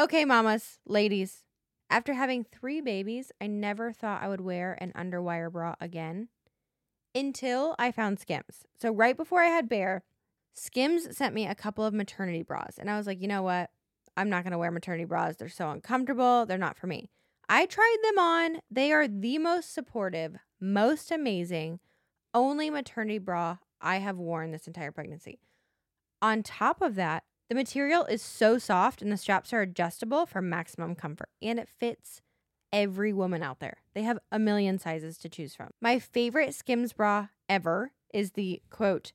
Okay, mamas, ladies. After having three babies, I never thought I would wear an underwire bra again until I found Skims. So, right before I had Bear, Skims sent me a couple of maternity bras. And I was like, you know what? I'm not going to wear maternity bras. They're so uncomfortable. They're not for me. I tried them on. They are the most supportive, most amazing, only maternity bra I have worn this entire pregnancy. On top of that, the material is so soft and the straps are adjustable for maximum comfort and it fits every woman out there. They have a million sizes to choose from. My favorite Skims bra ever is the quote,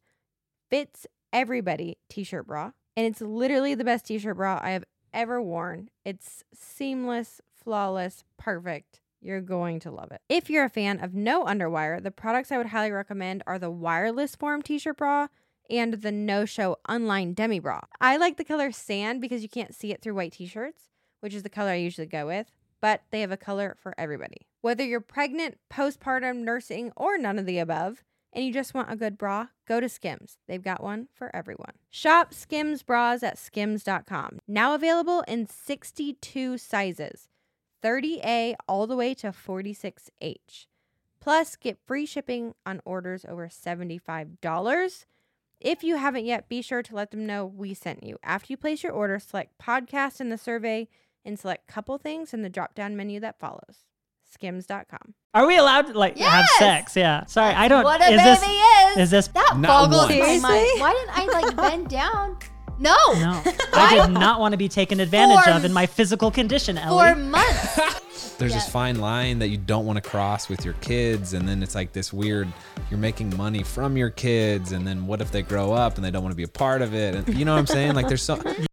fits everybody t shirt bra. And it's literally the best t shirt bra I have ever worn. It's seamless, flawless, perfect. You're going to love it. If you're a fan of no underwire, the products I would highly recommend are the wireless form t shirt bra and the no show unlined demi bra. I like the color sand because you can't see it through white t shirts, which is the color I usually go with, but they have a color for everybody. Whether you're pregnant, postpartum, nursing, or none of the above, and you just want a good bra, go to Skims. They've got one for everyone. Shop Skims bras at skims.com. Now available in 62 sizes 30A all the way to 46H. Plus, get free shipping on orders over $75. If you haven't yet, be sure to let them know we sent you. After you place your order, select podcast in the survey and select couple things in the drop down menu that follows. Skims.com. Are we allowed to like have sex? Yeah. Sorry, I don't. What a is baby this, is. Is this? that Not boggles my mind. Why didn't I like bend down? No. No, I did not want to be taken advantage of in my physical condition, Ellie. For Ellie. months. There's Yeah. this fine line that you don't want to cross with your kids, and then it's like this weird. You're making money from your kids, and then what if they grow up and they don't want to be a part of it? And you know what I'm saying? Like there's so.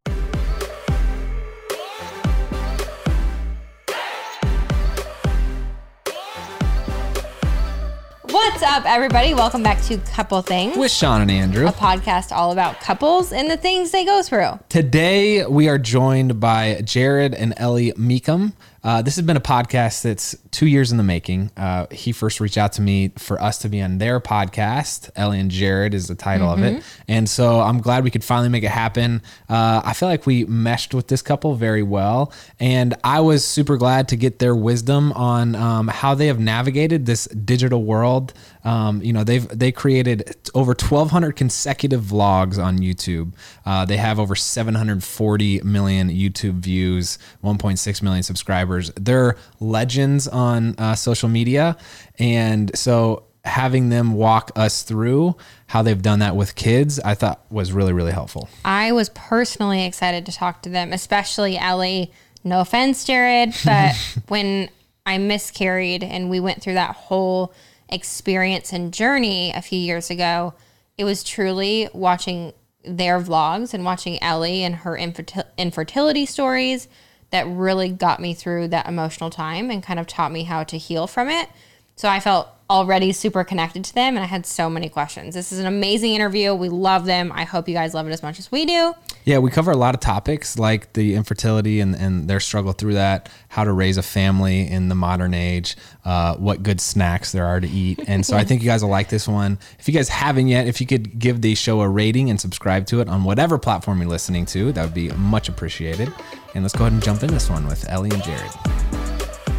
What's up, everybody? Welcome back to Couple Things, With Shawn and Andrew. a podcast all about couples and the things they go through. Today we are joined by Jared and Ellie Mecham. Uh, this has been a podcast that's two years in the making. Uh, he first reached out to me for us to be on their podcast. Ellie and Jared is the title of it, and so I'm glad we could finally make it happen. Uh, I feel like we meshed with this couple very well, and I was super glad to get their wisdom on um, how they have navigated this digital world. Um, you know, they've they created over 1,200 consecutive vlogs on YouTube. Uh, they have over 740 million YouTube views, 1.6 million subscribers. They're legends on uh, social media, and so having them walk us through how they've done that with kids, I thought was really really helpful. I was personally excited to talk to them, especially Ellie. No offense, Jared, but when I miscarried and we went through that whole experience and journey a few years ago, it was truly watching their vlogs and watching Ellie and her infertil- infertility stories that really got me through that emotional time and kind of taught me how to heal from it. So I felt already super connected to them and I had so many questions. This is an amazing interview. We love them. I hope you guys love it as much as we do. Yeah, we cover a lot of topics like the infertility and, and their struggle through that, how to raise a family in the modern age, uh, what good snacks there are to eat. And so I think you guys will like this one. If you guys haven't yet, if you could give the show a rating and subscribe to it on whatever platform you're listening to, that would be much appreciated. And let's go ahead and jump in this one with Ellie and Jared.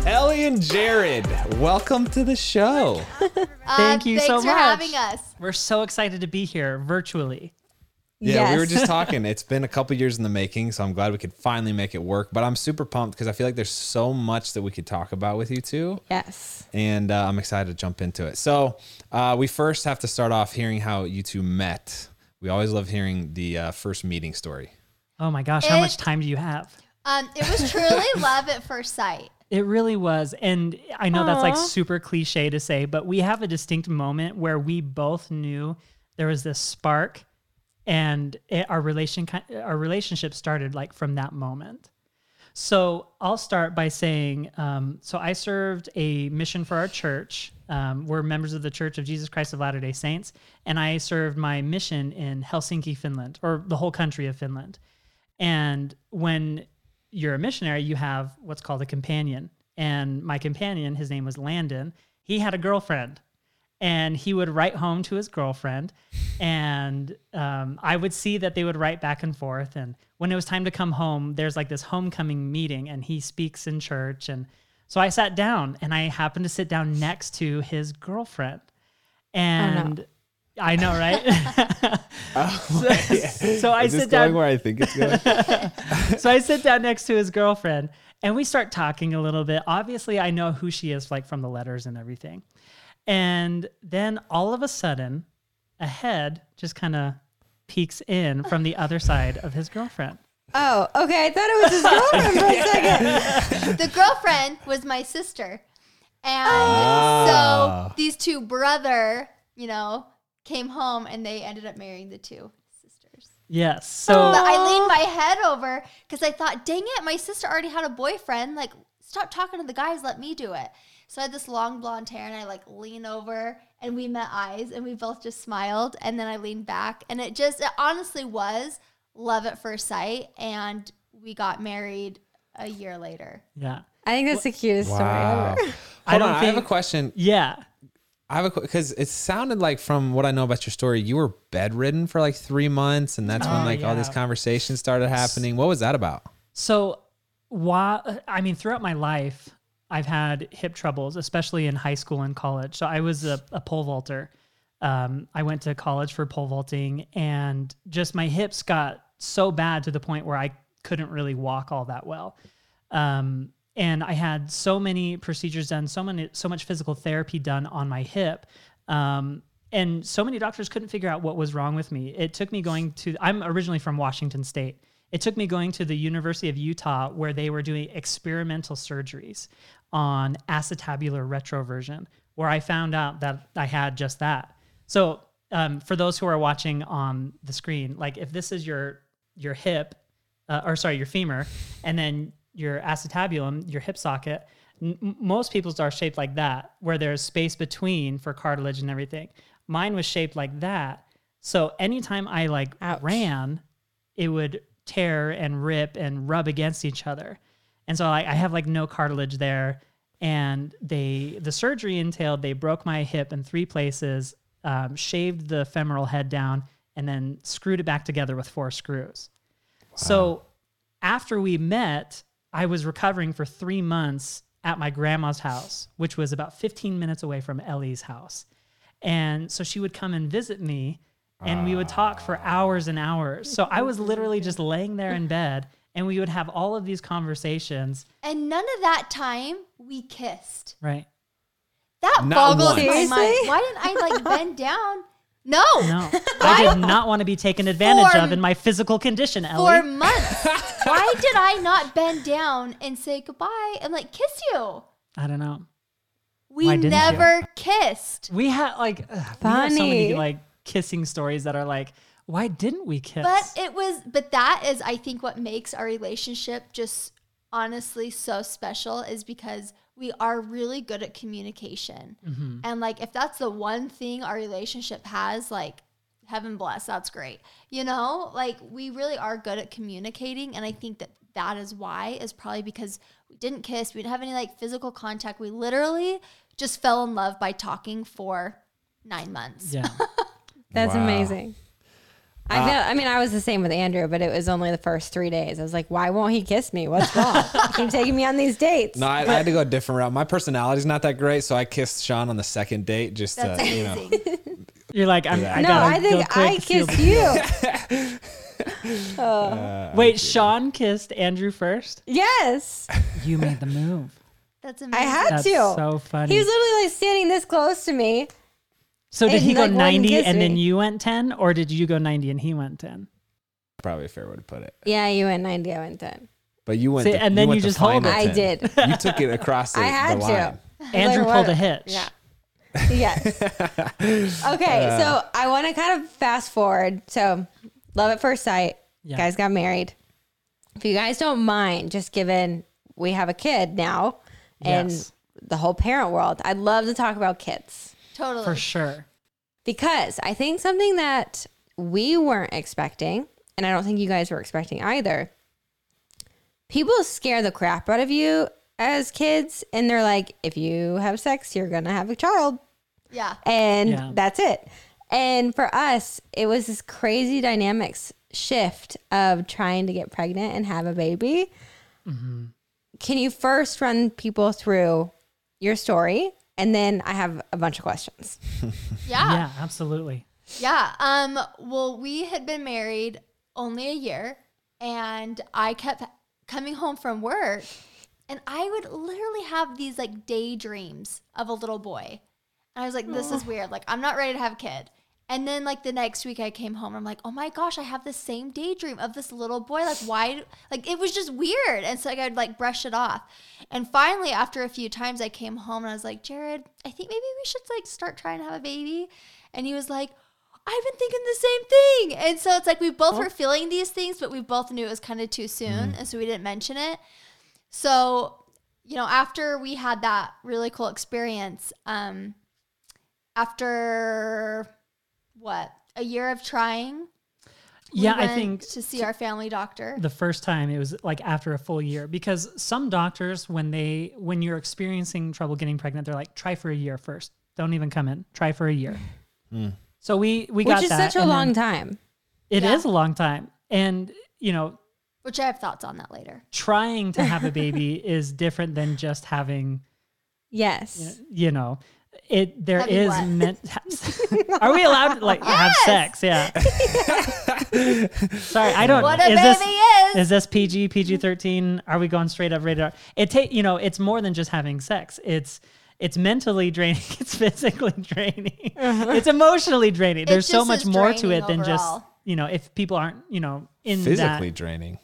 Ellie and Jared, welcome to the show. Thank you Uh, thanks for having us. We're so excited to be here virtually. Yeah, we were just talking. It's been a couple years in the making, so I'm glad we could finally make it work. But I'm super pumped because I feel like there's so much that we could talk about with you two, Yes. and uh, I'm excited to jump into it. So uh, we first have to start off hearing how you two met. We always love hearing the uh, first meeting story. Oh my gosh, how much time do you have? Um, it was truly love at first sight. It really was. And I know that's like super cliche to say, but we have a distinct moment where we both knew there was this spark and it, our relation our relationship started like from that moment. So I'll start by saying, um, so I served a mission for our church. Um, we're members of the Church of Jesus Christ of Latter Day Saints, and I served my mission in Helsinki, Finland, or the whole country of Finland. And when you're a missionary, you have what's called a companion. And my companion, his name was Landon, he had a girlfriend. and he would write home to his girlfriend. And um, i would see that they would write back and forth. And when it was time to come home there's like this homecoming meeting and he speaks in church. And so i sat down and i happened to sit down next to his girlfriend. And i know right so, so i Is this sit going down where I think it's going? so I sit down next to his girlfriend and we start talking a little bit. Obviously, I know who she is like from the letters and everything. And then all of a sudden, a head just kind of peeks in from the other side of his girlfriend. Oh, okay. I thought it was his girlfriend for a second. the girlfriend was my sister. And Ah. so these two brother, you know, came home and they ended up marrying the two sisters. Yes. So um, But I leaned my head over because I thought, dang it, my sister already had a boyfriend. Like, stop talking to the guys, let me do it. So I had this long blonde hair and I like lean over and we met eyes and we both just smiled. And then I leaned back and it just, it honestly was love at first sight. And we got married a year later. yeah. I think that's the cutest Wow. story ever. I Hold don't on, I have a question. Yeah. I have a because it sounded like from what I know about your story, you were bedridden for like three months, and that's when Oh, like all these yeah. conversations started happening. What was that about? So, while I mean, throughout my life, I've had hip troubles, especially in high school and college. So I was a, a pole vaulter. Um, I went to college for pole vaulting, and just my hips got so bad to the point where I couldn't really walk all that well. Um, and I had so many procedures done, so many, so much physical therapy done on my hip. Um, and so many doctors couldn't figure out what was wrong with me. It took me going to, I'm originally from Washington State. It took me going to the University of Utah where they were doing experimental surgeries on acetabular retroversion, where I found out that I had just that. So, um, for those who are watching on the screen, like if this is your your hip, uh, or sorry, your femur, and then your acetabulum, your hip socket, n- most people's are shaped like that, where there's space between for cartilage and everything. Mine was shaped like that. So anytime I like Ouch. ran, it would tear and rip and rub against each other. And so I, I have like no cartilage there. And they the surgery entailed they broke my hip in three places, um, shaved the femoral head down, and then screwed it back together with four screws. So after we met, I was recovering for three months at my grandma's house, which was about 15 minutes away from Ellie's house. And so she would come and visit me and we would talk for hours and hours. So I was literally just laying there in bed and we would have all of these conversations. And none of that time we kissed. Right. That Not boggles once. my mind. Why didn't I like bend down? No. No, I did not want to be taken advantage For- of in my physical condition, Ellie. For Ellie. months. Why did I not bend down and say goodbye and like kiss you? I don't know. We Why didn't you? never kissed. We had like ugh, we have so many Funny. like kissing stories that are like, why didn't we kiss? But it was, but that is, I think, what makes our relationship just honestly so special is because we are really good at communication. Mm-hmm. And like, if that's the one thing our relationship has, like, heaven bless, that's great. You know, like, we really are good at communicating. And I think that that is why, is probably because we didn't kiss, we didn't have any like physical contact. We literally just fell in love by talking for nine months. yeah. That's Wow. amazing. I uh, feel, I mean, I was the same with Andrew, but it was only the first three days. I was like, why won't he kiss me? What's wrong? Keep taking me on these dates. No, I, I had to go a different route. My personality's not that great, so I kissed Shawn on the second date. Just That's to, you know. You're like, I'm, I no, gotta I go think quick, I seal kissed the- you. Oh. Uh, Wait, Shawn kissed Andrew first? yes, You made the move. That's amazing. I had That's to. so funny. He was literally like standing this close to me. So did and, he go like, 90 kiss and then you went 10 or did you go 90 and he went 10? probably a fair way to put it. Yeah, you went 90, I went 10. But you went, See, to, and then went you to just hold final it. I did. You took it across the, I had the to. line. Andrew Like, pulled what- a hitch. Yeah. Yes. Okay, uh. so I want to kind of fast forward. So, love at first sight. Yeah. Guys got married. If you guys don't mind, just given we have a kid now and Yes. the whole parent world, I'd love to talk about kids Totally. For sure. because I think something that we weren't expecting, and I don't think you guys were expecting either. People scare the crap out of you as kids, and they're like, if you have sex, you're gonna have a child. Yeah. and Yeah. that's it. And for us, it was this crazy dynamics shift of trying to get pregnant and have a baby. Mm-hmm. Can you first run people through your story? And then I have a bunch of questions. Yeah. Yeah, absolutely. Yeah. Um, well, we had been married only a year and I kept coming home from work and I would literally have these like daydreams of a little boy. And I was like, this is weird. Like, I'm not ready to have a kid. And then like the next week I came home, I'm like, oh my gosh, I have the same daydream of this little boy. Like, why? Like, it was just weird. And so like, I'd like brush it off. And finally, after a few times, I came home and I was like, Jared, I think maybe we should like start trying to have a baby. And he was like, I've been thinking the same thing. And so it's like we both were feeling these things, but we both knew it was kind of too soon. And so we didn't mention it. So, you know, after we had that really cool experience, um, after what, a year of trying? we Yeah, I think to see our family doctor. the first time it was like after a full year because some doctors when they when you're experiencing trouble getting pregnant they're like try for a year first don't even come in try for a year hmm. so we we got which is that such a long time. It is Yeah. a long time and you know which I have thoughts on that later. trying to have a baby is different than just having Yes. you know it there Having is what? meant are we allowed to like have sex? Yeah. Sorry i don't What a is baby this is. is this pg pg-13 are we going straight up rated r it take you know it's more than just having sex. It's it's mentally draining. It's physically draining. Uh-huh. It's emotionally draining. There's so much more to draining it than just you know if people aren't you know in Physically that draining.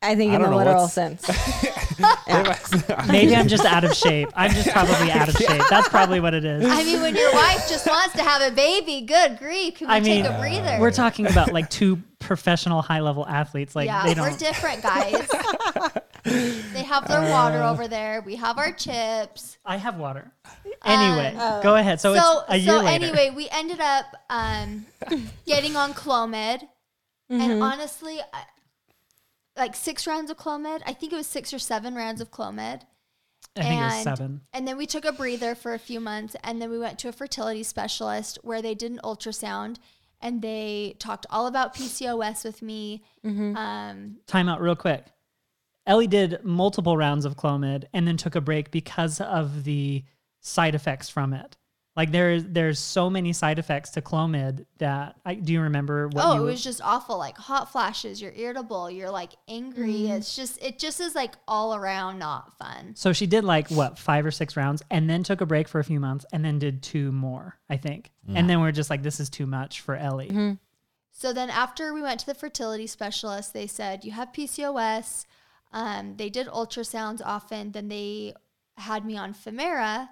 I think I in the literal what's- sense. maybe i'm just out of shape i'm just probably out of shape that's probably what it is I mean, when your wife just wants to have a baby, good grief. Can we I mean, take a breather? We're talking about like two professional high level athletes. Like yeah, they we're don't. different, guys. they have their water over there. We have our chips. I have water. Anyway, Um, go ahead. So, so, it's a year so later. anyway, we ended up um, getting on Clomid, Mm-hmm. and honestly, I, like six rounds of Clomid. I think it was six or seven rounds of Clomid. I think it was and- seven. And then we took a breather for a few months, and then we went to a fertility specialist where they did an ultrasound, and they talked all about PCOS with me. Um, Time out real quick. Ellie did multiple rounds of Clomid and then took a break because of the side effects from it. Like there's there's so many side effects to Clomid that I do you remember what oh, you it was just awful. Like hot flashes. You're irritable. You're like angry. It's just, it just is like all around not fun. So she did like what five or six rounds, and then took a break for a few months, and then did two more, I think. And then we're just like, this is too much for Ellie. Mm-hmm. So then after we went to the fertility specialist, they said, you have PCOS. Um, they did ultrasounds often. Then they had me on Femara.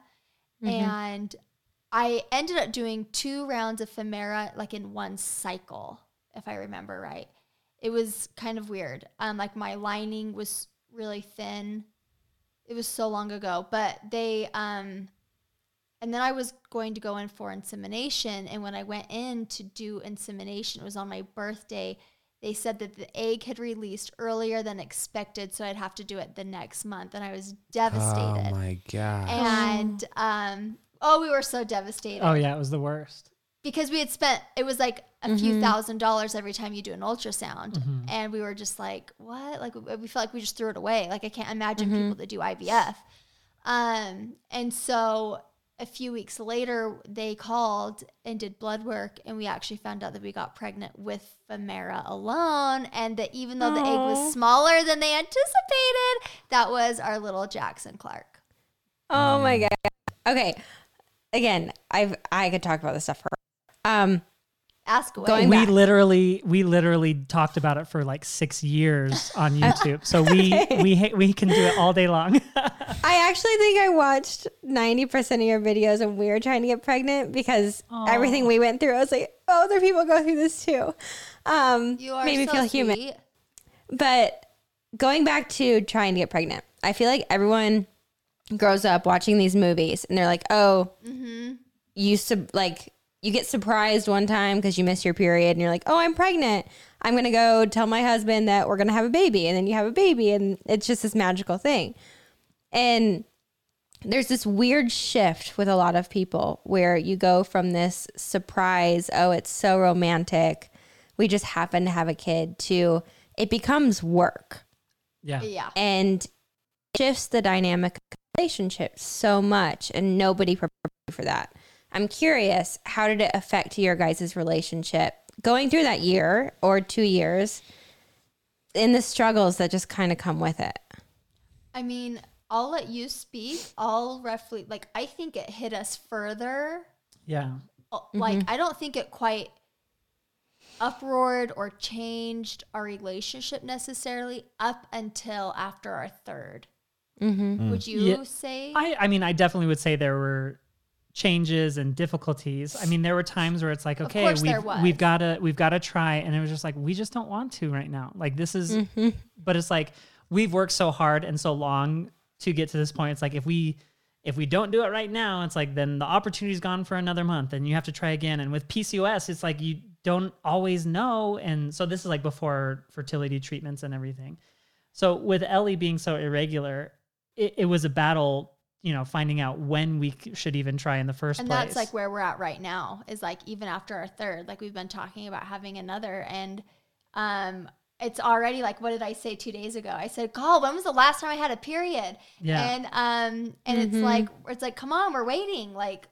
And I ended up doing two rounds of Femara like in one cycle, if I remember right. It was kind of weird. Um, like my lining was really thin. It was so long ago, but they um and then I was going to go in for insemination. And when I went in to do insemination, it was on my birthday. They said that the egg had released earlier than expected, so I'd have to do it the next month. And I was devastated. Oh my god. and um, oh, we were so devastated. Oh yeah, it was the worst. because we had spent it was like a few thousand dollars every time you do an ultrasound. Mm-hmm. and we were just like what? Like we we felt like we just threw it away. Like i can't imagine people that do ivf um and so a few weeks later they called and did blood work and we actually found out that we got pregnant with Femara alone and that even though the egg was smaller than they anticipated that was our little jackson clark. Oh my god. Okay. Again, I've I could talk about this stuff for um ask away Going we back. literally we literally talked about it for like six years on YouTube. So we we ha- we can do it all day long. I actually think I watched 90% of your videos when we were trying to get pregnant because everything we went through, I was like, oh, other people go through this too. Um, you are made me so feel human. But going back to trying to get pregnant, I feel like everyone grows up watching these movies and they're like, oh, mm-hmm. you sub- like you get surprised one time because you miss your period and you're like, oh, I'm pregnant. I'm gonna go tell my husband that we're gonna have a baby, and then you have a baby, and it's just this magical thing. And there's this weird shift with a lot of people where you go from this surprise, oh, it's so romantic, we just happen to have a kid, to it becomes work Yeah. Yeah. and shifts the dynamic of relationships so much, and nobody prepared you for that. I'm curious, how did it affect your guys' relationship going through that year or two years in the struggles that just kind of come with it? I mean, I'll let you speak. I'll roughly like I think it hit us further. Yeah. Uh, Like I don't think it quite uproared or changed our relationship necessarily up until after our 3rd Mm-hmm. Would you Yeah. say? I, I mean, I definitely would say there were changes and difficulties. I mean, there were times where it's like, okay, we've we've got to we've got to try, and it was just like we just don't want to right now. Like this is, but it's like we've worked so hard and so long to get to this point. It's like if we if we don't do it right now, it's like then the opportunity's gone for another month, and you have to try again. And with PCOS, it's like you don't always know, and so this is like before fertility treatments and everything. So with Ellie being so irregular, it, it was a battle, you know, finding out when we should even try in the first and place. that's like where we're at right now is like even after our third like we've been talking about having another and um it's already like what did i say two days ago? I said god when was the last time i had a period? Yeah. and um and it's like it's like come on we're waiting. Like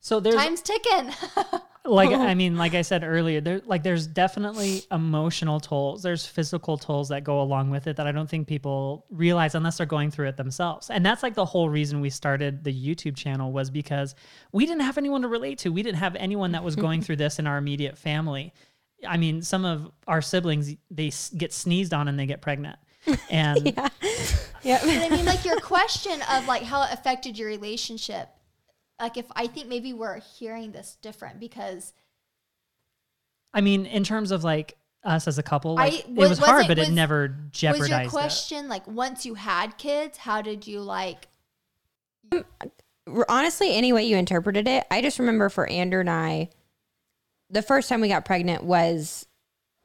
so there's time's ticking like oh. I mean, like I said earlier, there like there's definitely emotional tolls. There's physical tolls that go along with it that I don't think people realize unless they're going through it themselves. And that's like the whole reason we started the YouTube channel was because we didn't have anyone to relate to. We didn't have anyone that was going through this in our immediate family. I mean, some of our siblings they get sneezed on and they get pregnant. And yeah. But I mean, like your question of like how it affected your relationship. Like if I think maybe we're hearing this different because I mean, in terms of like us as a couple, like I- it was- was, was hard, it- but was- it never jeopardized was your it. question like once you had kids, how did you like? Honestly, any way you interpreted it, I just remember for Andrew and I, the first time we got pregnant was,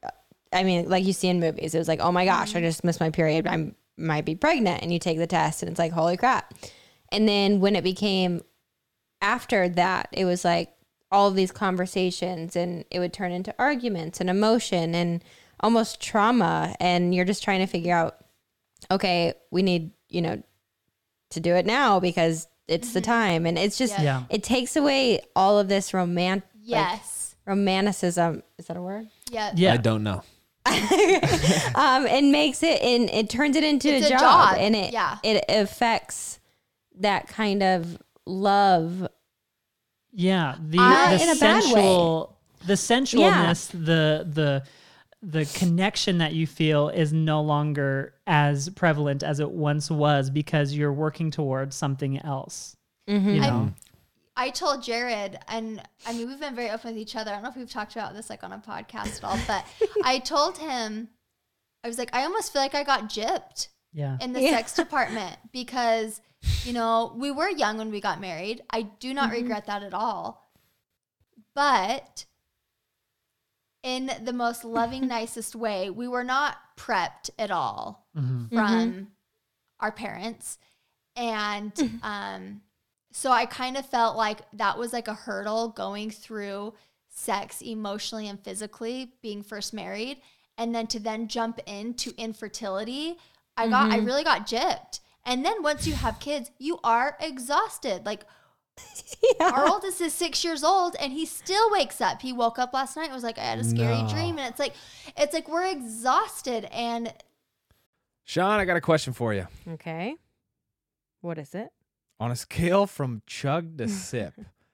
uh, I mean, like you see in movies, it was like, oh my gosh, I just missed my period. I might be pregnant. And you take the test and it's like, holy crap. And then when it became after that, it was like all of these conversations and it would turn into arguments and emotion and almost trauma. And you're just trying to figure out, okay, we need, you know, to do it now because it's the time. And it's just, Yeah. Yeah. it takes away all of this roman- like, Yes. romanticism. Is that a word? yeah. Yeah. I don't know. um, and makes it and it turns it into a, a job, job, and it yeah. it affects that kind of love. Yeah, the Uh, the in a bad way. sensual, the sensualness, the the the connection that you feel is no longer as prevalent as it once was because you're working towards something else. Mm-hmm. You I- know, I told Jared, and I mean, we've been very open with each other. I don't know if we've talked about this like on a podcast at all, but I told him, I was like, I almost feel like I got gypped yeah, in the Yeah. sex department because, you know, we were young when we got married. I do not regret that at all. But in the most loving, nicest way, we were not prepped at all Mhm. from our parents. And um, so I kind of felt like that was like a hurdle going through sex emotionally and physically, being first married. And then to then jump into infertility, I got, I really got gypped. And then once you have kids, you are exhausted. Like our oldest is six years old and he still wakes up. He woke up last night and was like, I had a scary No. dream. And it's like, it's like we're exhausted. And Shawn, I got a question for you. Okay, what is it? On a scale from chug to sip,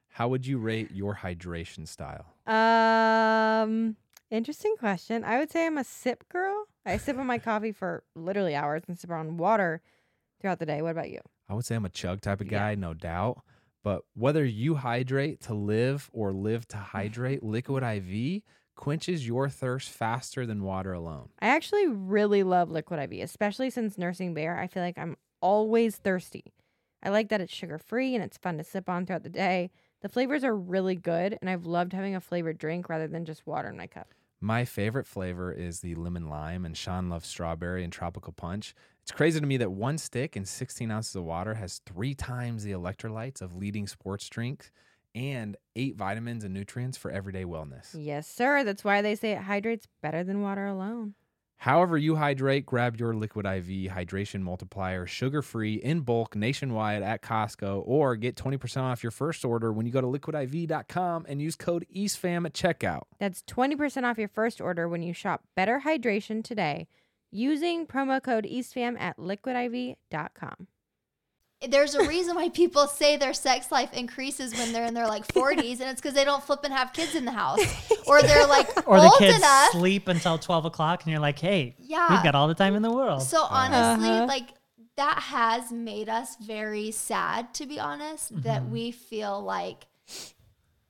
how would you rate your hydration style? Um, interesting question. I would say I'm a sip girl. I sip on my coffee for literally hours and sip on water throughout the day. What about you? I would say I'm a chug type of Yeah. guy, no doubt. But whether you hydrate to live or live to hydrate, Liquid IV quenches your thirst faster than water alone. I actually really love liquid IV, especially since nursing bear. I feel like I'm always thirsty. I like that it's sugar free and it's fun to sip on throughout the day. The flavors are really good, and I've loved having a flavored drink rather than just water in my cup. My favorite flavor is the lemon lime, and Shawn loves strawberry and tropical punch. It's crazy to me that one stick and 16 ounces of water has three times the electrolytes of leading sports drinks and eight vitamins and nutrients for everyday wellness. Yes, sir. That's why they say it hydrates better than water alone. However, you hydrate, grab your Liquid IV hydration multiplier sugar free in bulk nationwide at Costco or get 20% off your first order when you go to liquidiv.com and use code EASTFAM at checkout. That's 20% off your first order when you shop Better Hydration today using promo code EASTFAM at liquidiv.com. There's a reason why people say their sex life increases when they're in their like 40s, and it's because they don't flip and have kids in the house, or they're like Or the kids enough. sleep until 12 o'clock and you're like, hey, Yeah. we've got all the time in the world. So honestly, Uh-huh. like that has made us very sad, to be honest, that Mm-hmm. we feel like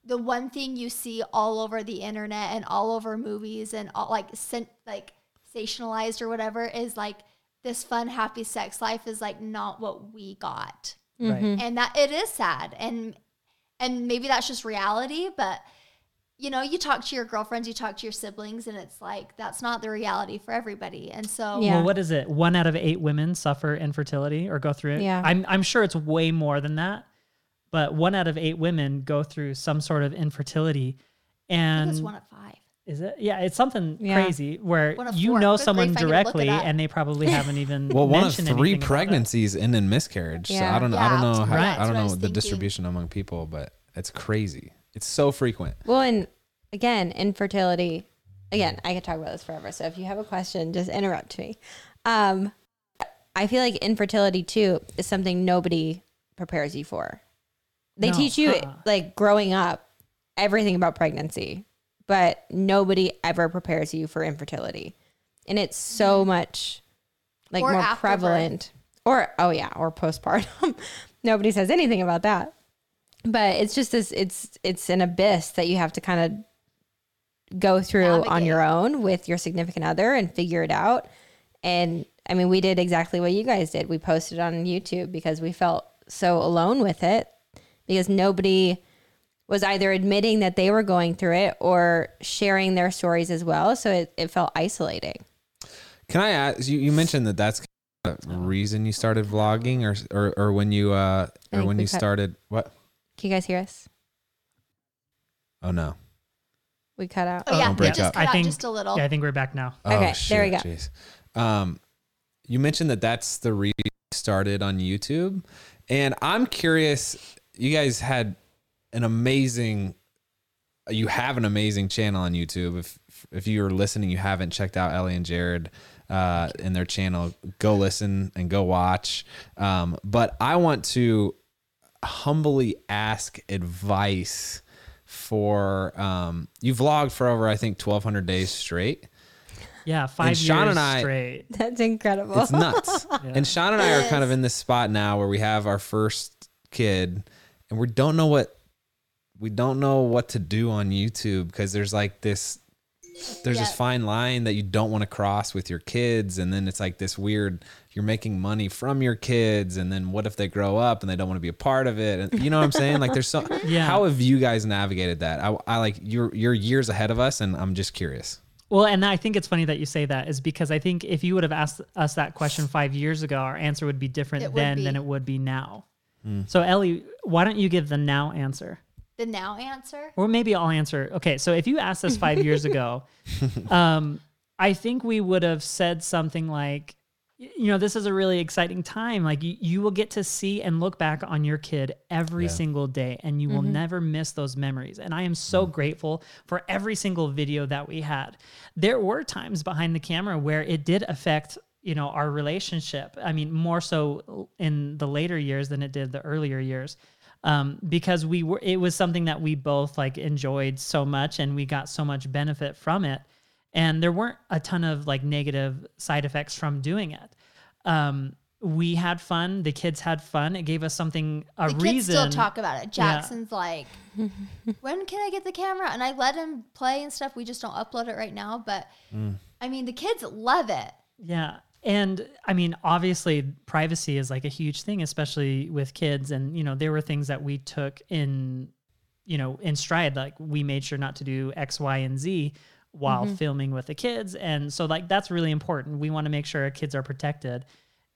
the one thing you see all over the internet and all over movies and all like sen- like sensationalized or whatever is like this fun happy sex life is like not what we got Right. Mm-hmm. and that it is sad and and maybe that's just reality but you know you talk to your girlfriends you talk to your siblings and it's like that's not the reality for everybody and so Yeah. Well, what is it? One out of eight women suffer infertility or go through it. Yeah. I'm I'm sure it's way more than that, but one out of eight women go through some sort of infertility. I think And it's one of five is it? Yeah, it's something Yeah. crazy where One of you four. know Good someone grief, I need to look it directly up. and they probably haven't even Well, one of mentioned three anything about it. pregnancies end in miscarriage. So Yeah. I don't, I don't Yeah, know, how, Right. I that's don't what I know was the thinking. distribution among people, but it's crazy. It's so frequent. Well, and again, infertility. Again, I could talk about this forever. So if you have a question, just interrupt me. Um, I feel like infertility too is something nobody prepares you for. They No, teach you uh-uh. like growing up everything about pregnancy, but nobody ever prepares you for infertility, and it's so mm-hmm. much like Or more birth. prevalent. Or oh yeah, or postpartum. nobody says anything about that but it's just this it's it's an abyss that you have to kind of go through on your own with your significant other and figure it out and i mean we did exactly what you guys did we posted on youtube because we felt so alone with it because nobody was either admitting that they were going through it or sharing their stories as well so it, it felt isolating Can I ask you? You mentioned that that's the reason you started vlogging, or or, or when you uh, or when you cut- started what? can you guys hear us Oh no! we cut out oh yeah don't break just up. cut I out think- just a little Yeah, I think we're back now. Oh, Okay, there we go. Jeez. Um, you mentioned that that's the reason you started on YouTube, and I'm curious. You guys had an amazing. You have an amazing channel on YouTube. If if you are listening, you haven't checked out Ellie and Jared uh, in their channel, go listen and go watch. Um, but I want to humbly ask advice for um, you vlogged for over I think 1,200 days straight. Yeah, five Shawn years and I- straight. that's incredible It's nuts. Yeah. And Shawn and I are kind of in this spot now where we have our first kid and we don't know what we don't know what to do on YouTube because there's like this there's this fine line that you don't want to cross with your kids and then it's like this weird you're making money from your kids and then what if they grow up and they don't want to be a part of it? And you know what I'm saying? Like there's so Yeah. how have you guys navigated that? I, I like you're you're years ahead of us and I'm just curious. Well, and I think it's funny that you say that is because I think if you would have asked us that question five years ago, our answer would be different It would then than it would be now. Hmm. So Ellie, why don't you give the now answer? The now answer Or maybe I'll answer. Okay, so if you asked us five years ago, um, I think we would have said something like, you know, this is a really exciting time. Like you, you will get to see and look back on your kid every single day, and you will never miss those memories. And I am so grateful for every single video that we had. There were times behind the camera where it did affect you know our relationship i mean more so in the later years than it did the earlier years um, because we were it was something that we both like enjoyed so much and we got so much benefit from it. And there weren't a ton of like negative side effects from doing it. Um, we had fun. The kids had fun. It gave us something a the kids reason. still talk about it. Jackson's like when can i get the camera? And i let him play and stuff. We just don't upload it right now but Mm. i mean the kids love it. Yeah. And I mean, obviously, privacy is like a huge thing, especially with kids. And, you know, there were things that we took in, you know, in stride. Like we made sure not to do X, Y, and Z while filming with the kids. And so like that's really important. We want to make sure our kids are protected.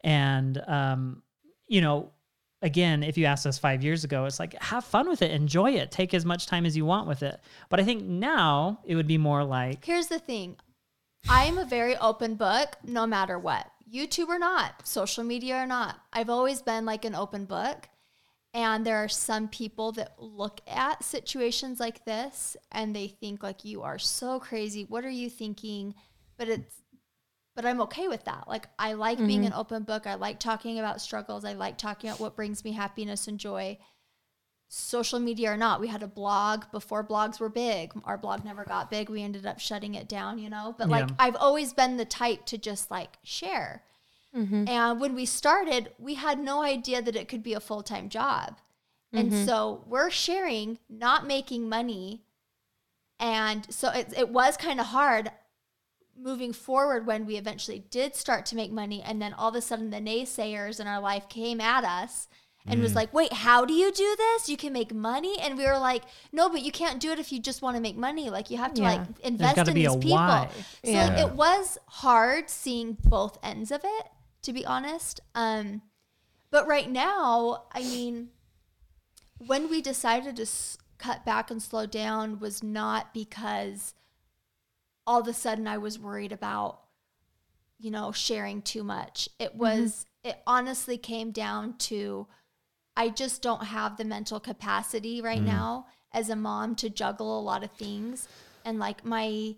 And um, you know, again, if you asked us five years ago, it's like have fun with it, enjoy it, take as much time as you want with it. But I think now it would be more like Here's the thing I'm a very open book no matter what. YouTube or not, social media or not. I've always been like an open book. And there are some people that look at situations like this and they think like you are so crazy. What are you thinking? But it's but I'm okay with that. Like I like being mm-hmm. an open book. I like talking about struggles. I like talking about what brings me happiness and joy. Social media or not, we had a blog before blogs were big. Our blog never got big. We ended up shutting it down, you know. But like I've always been the type to just like share. Mm-hmm. And when we started, we had no idea that it could be a full time job. And mm-hmm. so we're sharing, not making money. And so it, it was kind of hard moving forward when we eventually did start to make money. And then all of a sudden, the naysayers in our life came at us and was like, wait, how do you do this? You can make money? And we were like, no, but you can't do it if you just want to make money. Like, you have to Yeah. like invest in these people. why. So Yeah. it was hard seeing both ends of it, to be honest. Um, but right now, I mean, when we decided to s- cut back and slow down was not because all of a sudden I was worried about, you know, sharing too much. It was, it honestly came down to I just don't have the mental capacity right mm. now as a mom to juggle a lot of things. And like my,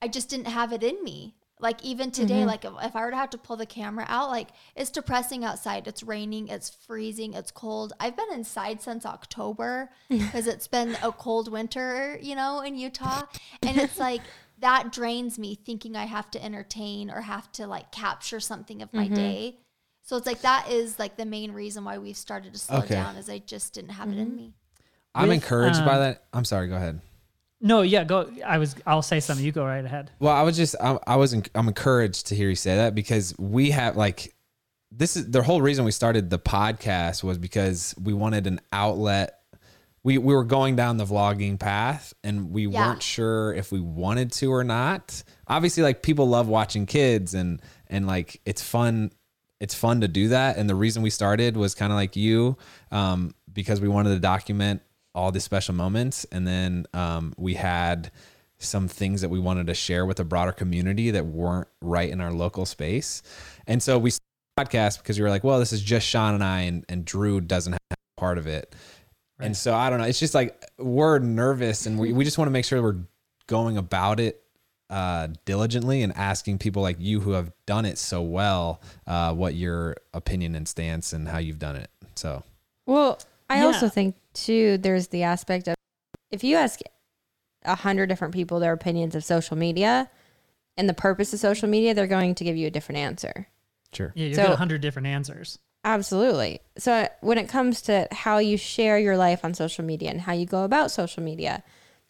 I just didn't have it in me. Like even today, mm-hmm. like if, if I were to have to pull the camera out, like it's depressing outside. It's raining, it's freezing, it's cold. I've been inside since October because it's been a cold winter, you know, in Utah. And it's like that drains me thinking I have to entertain or have to like capture something of my mm-hmm. day. So it's like that is like the main reason why we've started to slow Okay. down is I just didn't have it in me. I'm With, encouraged by um, that. I'm sorry. Go ahead. no, yeah, go. I was. I'll say something. You go right ahead. Well, I was just I, I was en- I'm encouraged to hear you say that because we have like this is the whole reason we started the podcast was because we wanted an outlet. We we were going down the vlogging path and we Yeah. weren't sure if we wanted to or not. Obviously, like people love watching kids and and like it's fun. It's fun to do that. And the reason we started was kind of like you, um, because we wanted to document all the special moments. And then um, we had some things that we wanted to share with a broader community that weren't right in our local space. And so we started podcast because we were like, well, this is just Shawn and I, and, and Drew doesn't have part of it. And so I don't know. It's just like we're nervous and we, we just want to make sure we're going about it uh, diligently and asking people like you who have done it so well uh, what your opinion and stance and how you've done it. So Well, I Yeah. also think too there's the aspect of if you ask a hundred different people their opinions of social media and the purpose of social media, they're going to give you a different answer. sure. Yeah, you So- get a hundred different answers. Absolutely. So when it comes to how you share your life on social media and how you go about social media,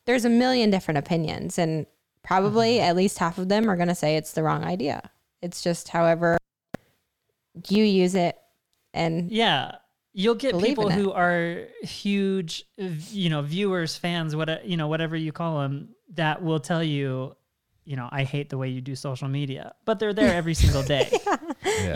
there's a million different opinions and probably Mm-hmm. at least half of them are going to say it's the wrong idea. It's just however you use it and Yeah, you'll get people who are huge, you know, viewers, fans, what you know, whatever you call them, that will tell you, you know, I hate the way you do social media, but they're there every single day.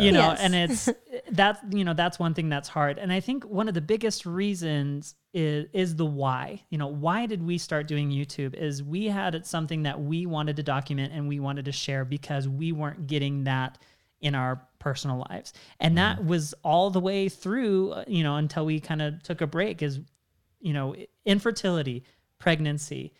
you know Yes. and it's that's you know that's one thing that's hard. And i think one of the biggest reasons is is the why. You know why did we start doing youtube is we had it something that we wanted to document and we wanted to share because we weren't getting that in our personal lives. And that was all the way through uh, you know until we kind of took a break is you know infertility pregnancy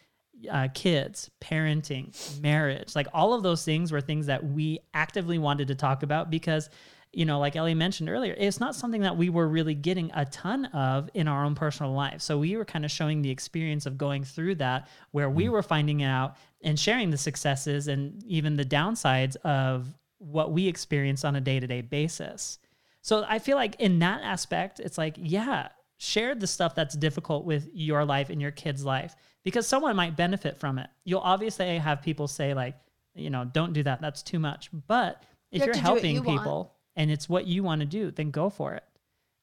uh, kids, parenting, marriage, like all of those things were things that we actively wanted to talk about because, you know, like Ellie mentioned earlier, it's not something that we were really getting a ton of in our own personal life. So we were kind of showing the experience of going through that where we were finding out and sharing the successes and even the downsides of what we experience on a day to day basis. So I feel like in that aspect, it's like, yeah, share the stuff that's difficult with your life and your kid's life because someone might benefit from it. You'll obviously have people say, like, you know, don't do that. That's too much. But if You have you're to do what helping you want. people and it's what you want to do, then go for it.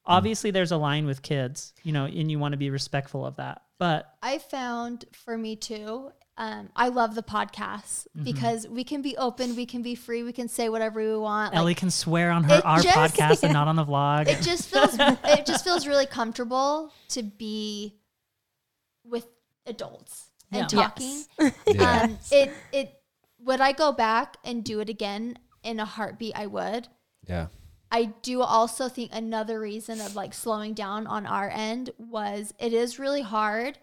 Obviously, there's a line with kids, you know, and you want to be respectful of that. But I found for me too, um, I love the podcast Mm-hmm. because we can be open, we can be free, we can say whatever we want. Ellie Like, can swear on her our just- podcast and not on the vlog. it just feels it just feels really comfortable to be with adults and Yeah. talking. Yeah. Um, it it would I go back and do it again in a heartbeat? I would. Yeah. I do also think another reason of like slowing down on our end was it is really hard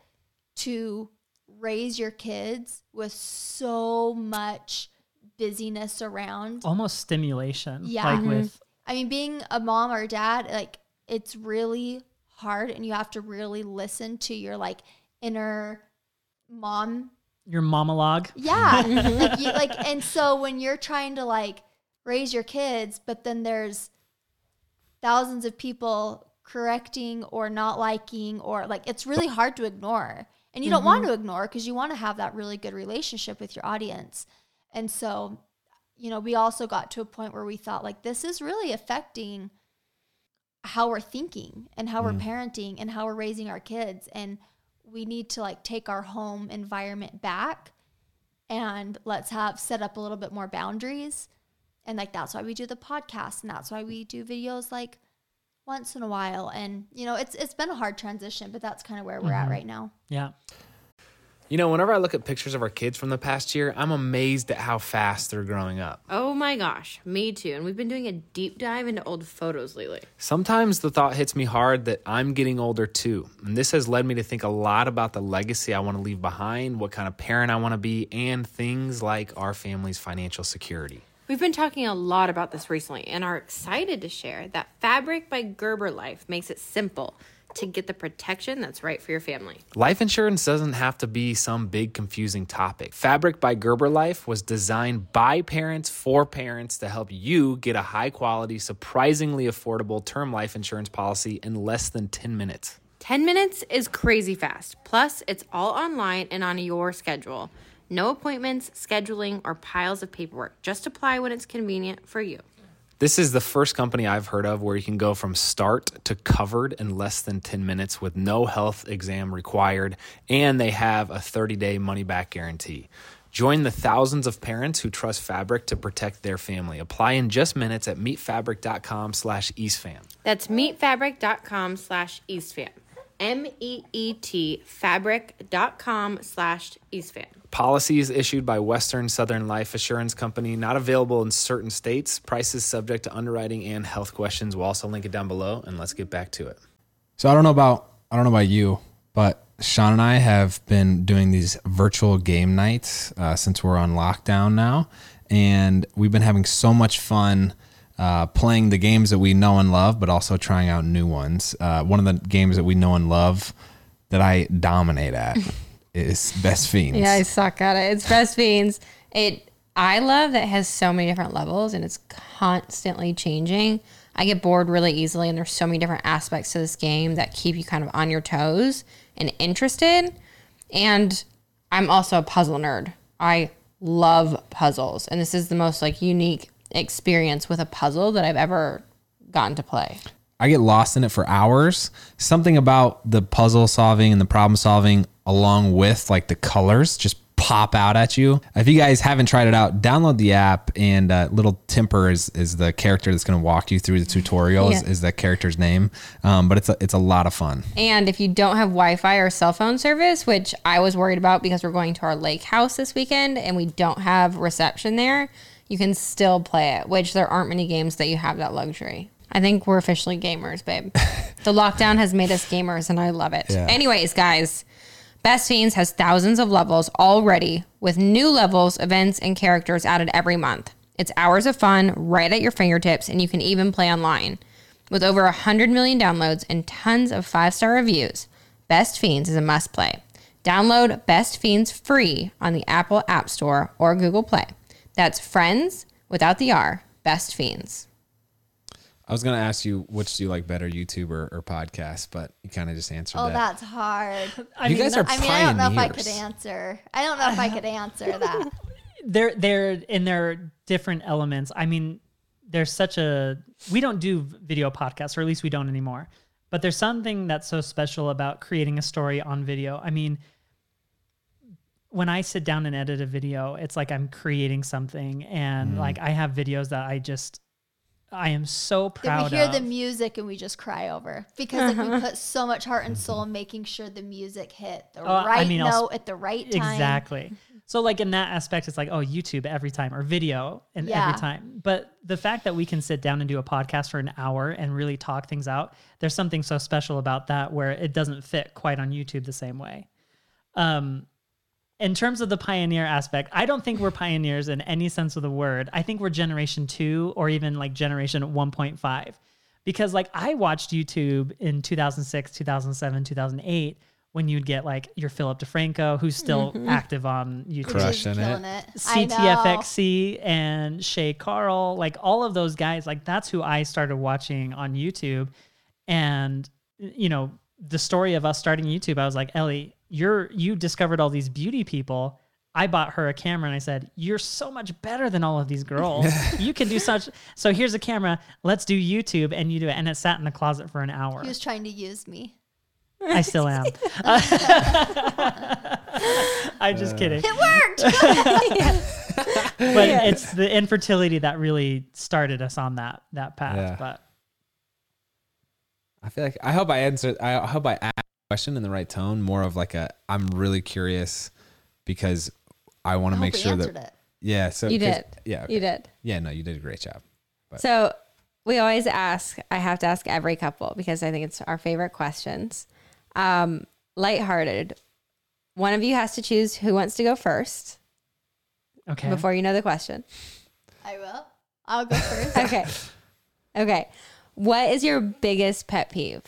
to raise your kids with so much busyness around. Almost stimulation. Yeah. Like with I mean, being a mom or a dad, like it's really hard and you have to really listen to your like inner mom your monologue. yeah. like, you, like, and so when you're trying to like raise your kids, but then there's thousands of people correcting or not liking, or like, it's really hard to ignore. And you don't want mm-hmm. to ignore because you want to have that really good relationship with your audience. And so, you know, we also got to a point where we thought, like, this is really affecting how we're thinking and how we're mm. parenting and how we're raising our kids. And we need to like take our home environment back and let's have set up a little bit more boundaries. And like that's why we do the podcast and that's why we do videos like once in a while. And you know, it's it's been a hard transition, but that's kind of where we're at mm-hmm. right now. Yeah. You know, whenever I look at pictures of our kids from the past year, I'm amazed at how fast they're growing up. Oh my gosh, me too. And we've been doing a deep dive into old photos lately. Sometimes the thought hits me hard that I'm getting older too. And this has led me to think a lot about the legacy I want to leave behind, what kind of parent I want to be, and things like our family's financial security. We've been talking a lot about this recently and are excited to share that Fabric by Gerber Life makes it simple to get the protection that's right for your family. Life insurance doesn't have to be some big confusing topic. Fabric by Gerber Life was designed by parents for parents to help you get a high quality, surprisingly affordable term life insurance policy in less than 10 minutes. 10 minutes is crazy fast. Plus, it's all online and on your schedule. No appointments, scheduling, or piles of paperwork. Just apply when it's convenient for you. This is the first company I've heard of where you can go from start to covered in less than 10 minutes with no health exam required, and they have a 30 day money back guarantee. Join the thousands of parents who trust Fabric to protect their family. Apply in just minutes at meetfabric.com slash eastfam. That's meetfabric.com slash eastfam. M E E T fabric.com slash eastfam. Policies issued by Western Southern Life Assurance Company, not available in certain states. Prices subject to underwriting and health questions. We'll also link it down below, and let's get back to it. So I don't know about I don't know about you, but Shawn and I have been doing these virtual game nights uh, since we're on lockdown now, and we've been having so much fun uh, playing the games that we know and love, but also trying out new ones. Uh, one of the games that we know and love that I dominate at is Best Fiends. Yeah, I suck at it. It's Best Fiends. It I love that it has so many different levels and it's constantly changing. I get bored really easily and there's so many different aspects to this game that keep you kind of on your toes and interested. And I'm also a puzzle nerd. I love puzzles and this is the most like unique experience with a puzzle that I've ever gotten to play. I get lost in it for hours. Something about the puzzle solving and the problem solving, along with like the colors, just pop out at you. If you guys haven't tried it out, download the app. And uh, Little Timper is is the character that's going to walk you through the tutorial. Is, Yeah. is the character's name? Um, but it's a, it's a lot of fun. And if you don't have Wi Fi or cell phone service, which I was worried about because we're going to our lake house this weekend and we don't have reception there, you can still play it, which there aren't many games that you have that luxury. I think we're officially gamers, babe. the lockdown has made us gamers and I love it. Anyways, guys, Best Fiends has thousands of levels already with new levels, events, and characters added every month. It's hours of fun right at your fingertips, and you can even play online. With over 100 million downloads and tons of five star reviews, Best Fiends is a must play. Download Best Fiends free on the Apple App Store or Google Play. That's friends without the R, Best Fiends. I was going to ask you which do you like better, YouTube or, or podcast, but you kind of just answered Oh, that. that's hard. I you mean, guys are I mean, I don't know if I could answer. I don't know if I could answer that. they're they're in their different elements. I mean, there's such a we don't do video podcasts, or at least we don't anymore. But there's something that's so special about creating a story on video. I mean, when I sit down and edit a video, it's like I'm creating something, and Mm. like I have videos that I just, I am so Then proud we hear of. the music and we just cry over because like we put so much heart and soul in making sure the music hit the I right mean, I'll note at the right time. Exactly. So like in that aspect, it's like, oh, YouTube every time or video and Yeah. every time. But the fact that we can sit down and do a podcast for an hour and really talk things out, there's something so special about that where it doesn't fit quite on YouTube the same way. Um, in terms of the pioneer aspect, I don't think we're pioneers in any sense of the word. I think we're generation two or even like generation 1.5. Because like I watched YouTube in 2006, 2007, 2008 when you'd get like your Philip DeFranco, who's still mm-hmm. active on YouTube. Crushing it. it. CTFXC and Shay Carl, like all of those guys, like that's who I started watching on YouTube. And you know, the story of us starting YouTube, I was like, Ellie, you're you discovered all these beauty people. I bought her a camera and I said, You're so much better than all of these girls. you can do such so here's a camera, let's do YouTube and you do it. And it sat in the closet for an hour. He was trying to use me. I still am. I'm just uh. kidding. It worked. but it's the infertility that really started us on that that path. Yeah. But I feel like I hope I answered. I hope I asked the question in the right tone. More of like a, I'm really curious because I want to make sure that. it. Yeah. So You 'cause- did. Yeah. okay. You did. Yeah. No, you did a great job. But- So we always ask, I have to ask every couple because I think it's our favorite questions. Um, lighthearted. One of you has to choose who wants to go first okay. before you know the question. I will. I'll go first. Okay. okay. What is your biggest pet peeve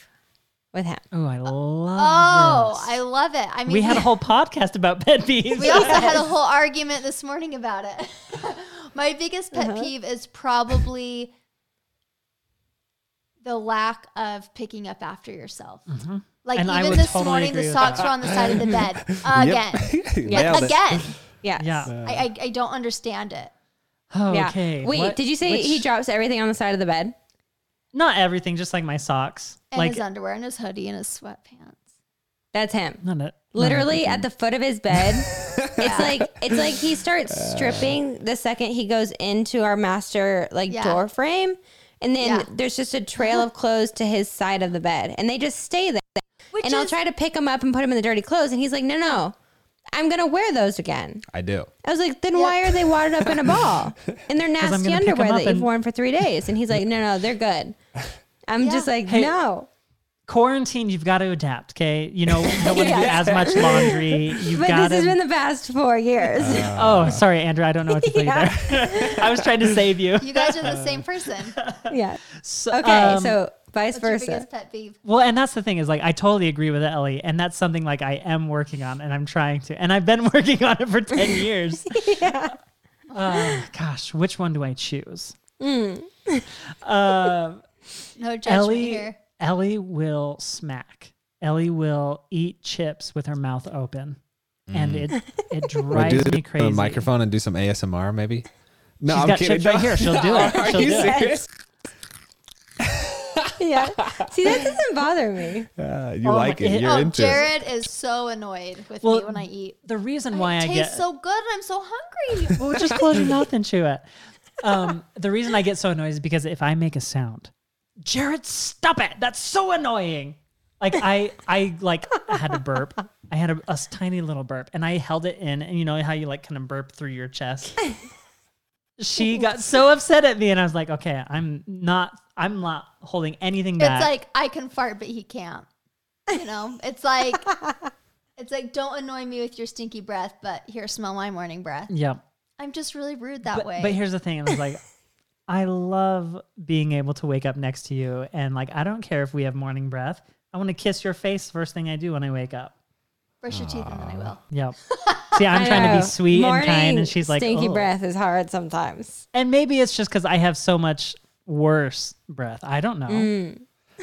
with him? Oh, I love Oh, this. I love it. I mean, we had a whole podcast about pet peeves. We also had a whole argument this morning about it. My biggest pet Uh-huh. peeve is probably the lack of picking up after yourself. Like Mm-hmm. And I even would this totally morning, the socks that. were on the side of the bed again. Nailed Like, again. Yes. yeah. I, I I don't understand it. Oh, Yeah. okay. Wait, What- did you say which- he drops everything on the side of the bed? Not everything, just like my socks. And like his underwear and his hoodie and his sweatpants. That's him. not a, not Literally everything. at the foot of his bed. it's like it's like he starts stripping the second he goes into our master like Yeah. door frame. And then Yeah. there's just a trail of clothes to his side of the bed. And they just stay there. Which and I'll is- try to pick him up and put him in the dirty clothes. And he's like, no, no, I'm going to wear those again. I do. I was like, then why are they wadded up in a ball? And they're I'm nasty gonna pick 'em underwear up that you've and- worn for three days. And he's like, no, no, they're good. I'm just like, Hey, no. quarantine. You've got to adapt. Okay, you know, no one do as much laundry. You've But got this has been the past four years. oh, sorry, Andrew. I don't know what to tell you there. I was trying to save you. You guys are the same person. yeah. So, Okay. um, so vice What's versa. biggest pet peeve? Well, and that's the thing is like I totally agree with Ellie, and that's something like I am working on, and I'm trying to, and I've been working on it for ten years. yeah. Uh, gosh, which one do I choose? Mm. Um, No judgment Ellie, here. Ellie will smack. Ellie will eat chips with her mouth open, and it it Wait, drives do the, me crazy. the microphone and do some ASMR, maybe. No, She's I'm got kidding. chips right here. She'll do it. Are She'll you do it. serious? yeah. See, that doesn't bother me. Uh, you Oh like it. it- You're Oh, into it. Jared is so annoyed with Well, me when I eat. The reason why it I tastes get so good I'm so hungry. well, just close your mouth and chew it. Um, the reason I get so annoyed is because if I make a sound, Jared, stop it! That's so annoying. Like I, I like I had a burp. I had a, a tiny little burp, and I held it in. And you know how you like kind of burp through your chest. she got so upset at me, and I was like, "Okay, I'm not. I'm not holding anything back." It's like I can fart, but he can't. You know, it's like it's like don't annoy me with your stinky breath, but here, smell my morning breath. yep. I'm just really rude that but, way. But here's the thing: I was like, I love being able to wake up next to you, and like, I don't care if we have morning breath. I want to kiss your face first thing I do when I wake up. Brush your teeth and then I will. Yep. See, I'm I trying to know. be sweet Morning and kind, and she's like, stinky "Oh." breath is hard sometimes. And maybe it's just because I have so much worse breath. I don't know. Mm.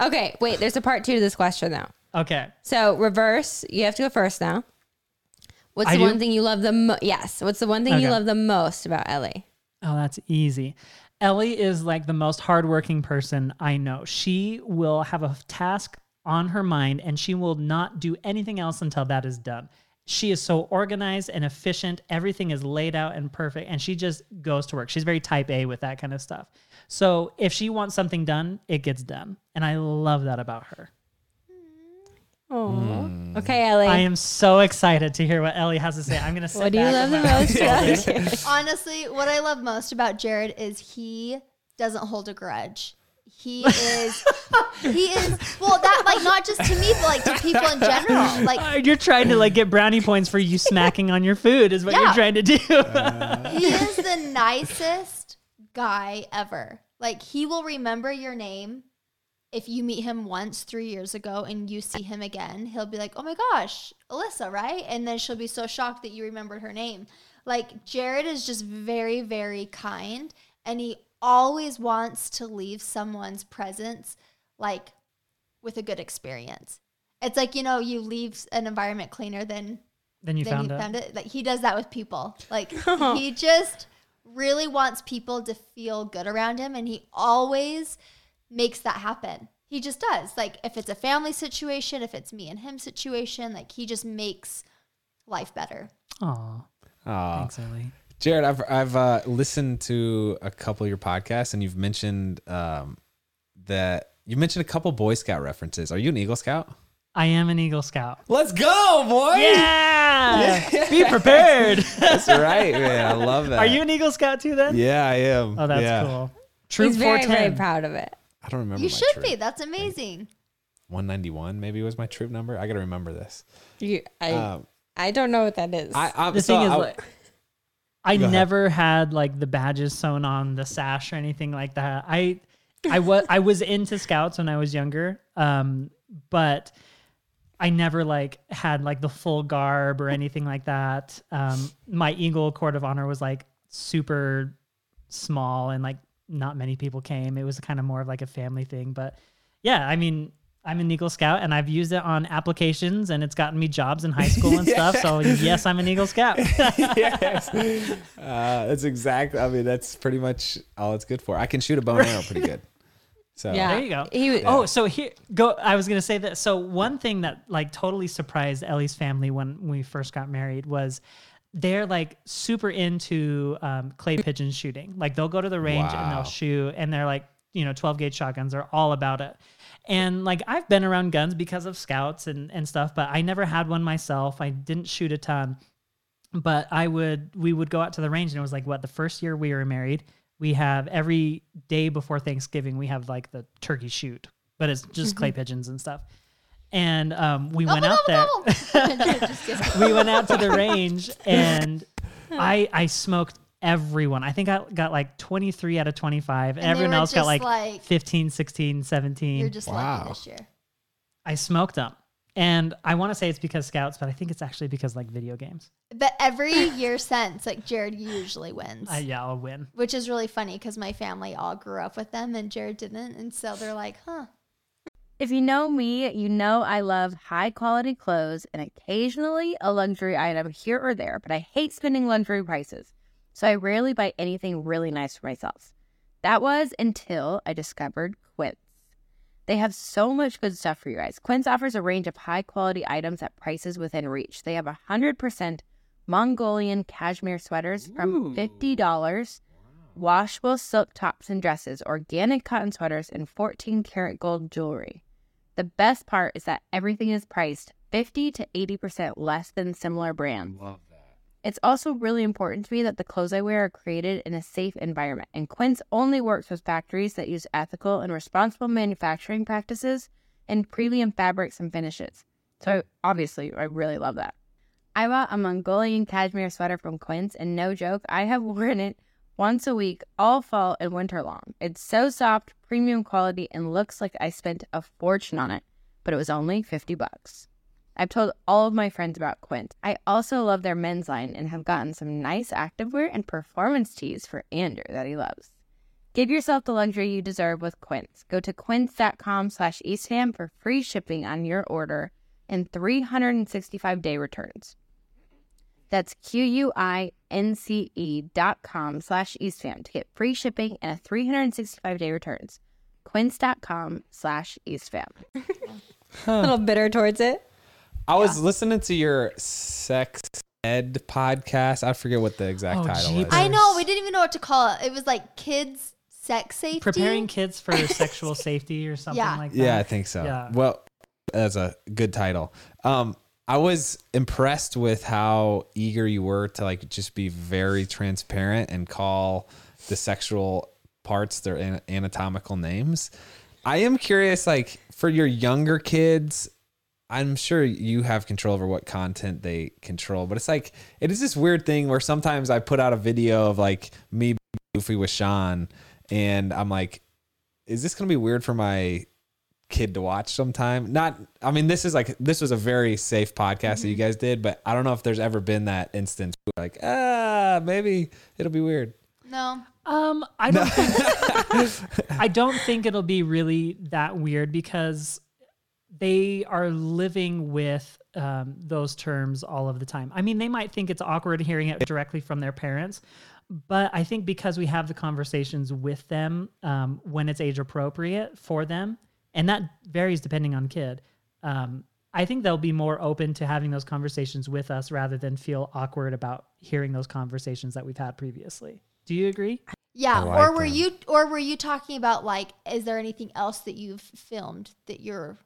Okay, wait. There's a part two to this question though. Okay. So reverse. You have to go first now. What's I the do? one thing you love the most? Yes. What's the one thing you love the most about Ellie? Oh, that's easy. Ellie is like the most hardworking person I know. She will have a task on her mind and she will not do anything else until that is done. she is so organized and efficient. Everything is laid out and perfect, and she just goes to work. She's very type A with that kind of stuff. So if she wants something done, it gets done, and I love that about her. Oh. Okay, Ellie. I am so excited to hear what Ellie has to say. I'm gonna. Sit what do you love the most about Jared? Honestly, what I love most about Jared is he doesn't hold a grudge. He is, he is, well, that, like, not just to me, but like to people in general. Like, Uh, You're trying to like get brownie points for you smacking on your food, is what you're trying to do. he is the nicest guy ever. Like, he will remember your name. If you meet him once three years ago and you see him again, he'll be like, oh my gosh, Alyssa, right? And then she'll be so shocked that you remembered her name. Like, Jared is just very, very kind. And he always wants to leave someone's presence, like, with a good experience. It's like, you know, you leave an environment cleaner than then you then found you it. found it. Like he does that with people. Like he just really wants people to feel good around him, and he always makes that happen. He just does. Like if it's a family situation, if it's me and him situation, like he just makes life better. Aw, Aw. thanks, Ellie. Jared, I've I've uh, listened to a couple of your podcasts, and you've mentioned um, that you mentioned a couple Boy Scout references. Are you an Eagle Scout? I am an Eagle Scout. Let's go, boy! Yeah, be prepared. That's right, man. I love that. Are you an Eagle Scout too? Then? Yeah, I am. Oh, that's Yeah. cool. Troop He's very, very proud of it. I don't remember. you my should troop. be. That's amazing. 191 maybe was my troop number. I got to remember this. You, I, Um, I don't know what that is. I, I The so thing is, I- like, I Go ahead. never had like the badges sewn on the sash or anything like that. I, I was I was into scouts when I was younger, um, but I never like had like the full garb or anything like that. Um, my Eagle Court of Honor was like super small and like not many people came. It was kind of more of like a family thing. But yeah, I mean, I'm an Eagle Scout and I've used it on applications and it's gotten me jobs in high school and stuff. So yes, I'm an Eagle Scout. yes. Uh, that's exactly. I mean, that's pretty much all it's good for. I can shoot a bow and arrow pretty good. So yeah. There you go. He was, Oh, so here go. I was gonna say that. So one thing that like totally surprised Ellie's family when we first got married was they're like super into um, clay pigeon shooting. Like they'll go to the range and they'll shoot, and they're like, you know, 12 gauge shotguns are all about it. And like I've been around guns because of scouts and and stuff, but I never had one myself. I didn't shoot a ton, but I would. We would go out to the range, and it was like what the first year we were married. We have every day before Thanksgiving, we have like the turkey shoot, but it's just clay pigeons and stuff. And um, we went out there. Just we went out to the range and I I smoked everyone. I think I got like 23 out of 25. And Everyone else got like, like- 15, 15, 16, 17. You're just Wow. lucky this year. I smoked them. And I want to say it's because scouts, but I think it's actually because like video games. But every year since, like Jared usually wins. I, yeah, I'll win. which is really funny because my family all grew up with them and Jared didn't. And so they're like, huh. If you know me, you know I love high quality clothes and occasionally a luxury item here or there, but I hate spending luxury prices. So I rarely buy anything really nice for myself. That was until I discovered Quince. They have so much good stuff for you guys. Quince offers a range of high quality items at prices within reach. They have 100% Mongolian cashmere sweaters from $50 washable silk tops and dresses, organic cotton sweaters, and 14 karat gold jewelry. The best part is that everything is priced 50 to 80% less than similar brands. love that. It's also really important to me that the clothes I wear are created in a safe environment, and Quince only works with factories that use ethical and responsible manufacturing practices and premium fabrics and finishes. So obviously, I really love that. I bought a Mongolian cashmere sweater from Quince, and no joke, I have worn it once a week all fall and winter long. It's so soft, premium quality, and looks like I spent a fortune on it, but it was only 50 bucks. I've told all of my friends about Quince. I also love their men's line and have gotten some nice activewear and performance tees for Andrew that he loves. Give yourself the luxury you deserve with Quince. Go to quince.com slash eastfam for free shipping on your order and 365 day returns. That's Q-U-I-N-C-E dot com slash eastfam to get free shipping and a 365 day returns. Quince dot com slash eastfam. a little bitter towards it. I was listening to your sex ed podcast. I forget what the exact Oh, title jeepers. was. I know. We didn't even know what to call it. It was like kids sex safety. Preparing kids for sexual safety or something Yeah. like that. Yeah, I think so. Yeah. Well, that's a good title. Um, I was impressed with how eager you were to like just be very transparent and call the sexual parts their an- anatomical names. I am curious, like for your younger kids, I'm sure you have control over what content they control, but it's like it is this weird thing where sometimes I put out a video of like me goofy with Shawn, and I'm like, is this gonna be weird for my kid to watch sometime? Not, I mean, this is like this was a very safe podcast that you guys did, but I don't know if there's ever been that instance where like, ah, maybe it'll be weird. No. Um, I don't. think, I don't think it'll be really that weird because they are living with um, those terms all of the time. I mean, they might think it's awkward hearing it directly from their parents, but I think because we have the conversations with them um, when it's age appropriate for them, and that varies depending on kid. Um, I think they'll be more open to having those conversations with us rather than feel awkward about hearing those conversations that we've had previously. Do you agree? Yeah. Like or were them. you or were you talking about like is there anything else that you've filmed that you're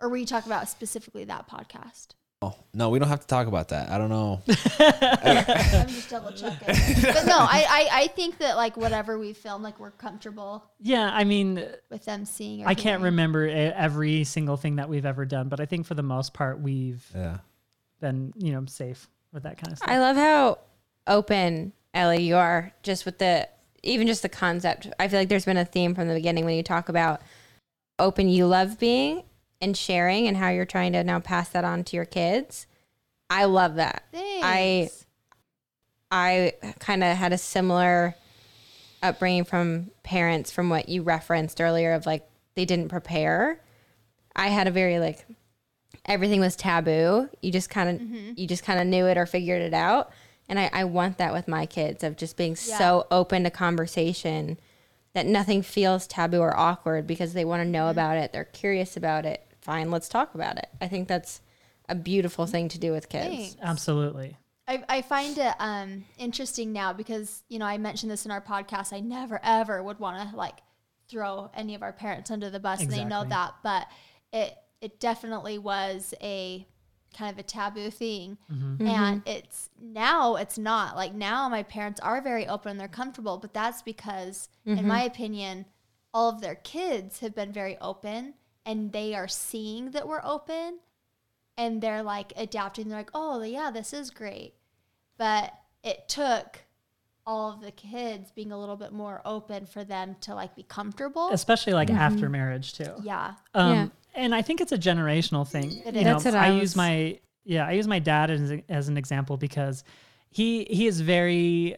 or were you talking about specifically that podcast? Oh no, we don't have to talk about that. I don't know. I'm just double checking. but no, I, I I think that like whatever we film, like we're comfortable Yeah, I mean, with them seeing. Or I can't hearing. remember e- every single thing that we've ever done, but I think for the most part, we've Yeah. been, you know, safe with that kind of stuff. I love how open Ellie you are just with the even just the concept. I feel like there's been a theme from the beginning when you talk about open you love being and sharing and how you're trying to now pass that on to your kids. I love that. I Thanks. I kind of had a similar upbringing from parents from what you referenced earlier of like they didn't prepare. I had a very like everything was taboo. You just kind of mm-hmm. you just kind of knew it or figured it out. And I, I want that with my kids of just being Yeah. so open to conversation that nothing feels taboo or awkward because they want to know mm-hmm. about it. They're curious about it. Fine, let's talk about it. I think that's a beautiful thing to do with kids. Thanks. Absolutely. I, I find it um, interesting now because you know I mentioned this in our podcast. I never ever would want to like throw any of our parents under the bus, and they know that. But it it definitely was a kind of a taboo thing, mm-hmm. Mm-hmm. and it's now it's not like now my parents are very open and they're comfortable. But that's because, in mm-hmm. my opinion, all of their kids have been very open, and they are seeing that we're open and they're like adapting. They're like, oh, yeah, this is great. But it took all of the kids being a little bit more open for them to like be comfortable. Especially like after marriage too. yeah. Um, Yeah. And I think it's a generational thing. It you is. know, That's what I, I use my yeah, I use my dad as, as an example because he he is very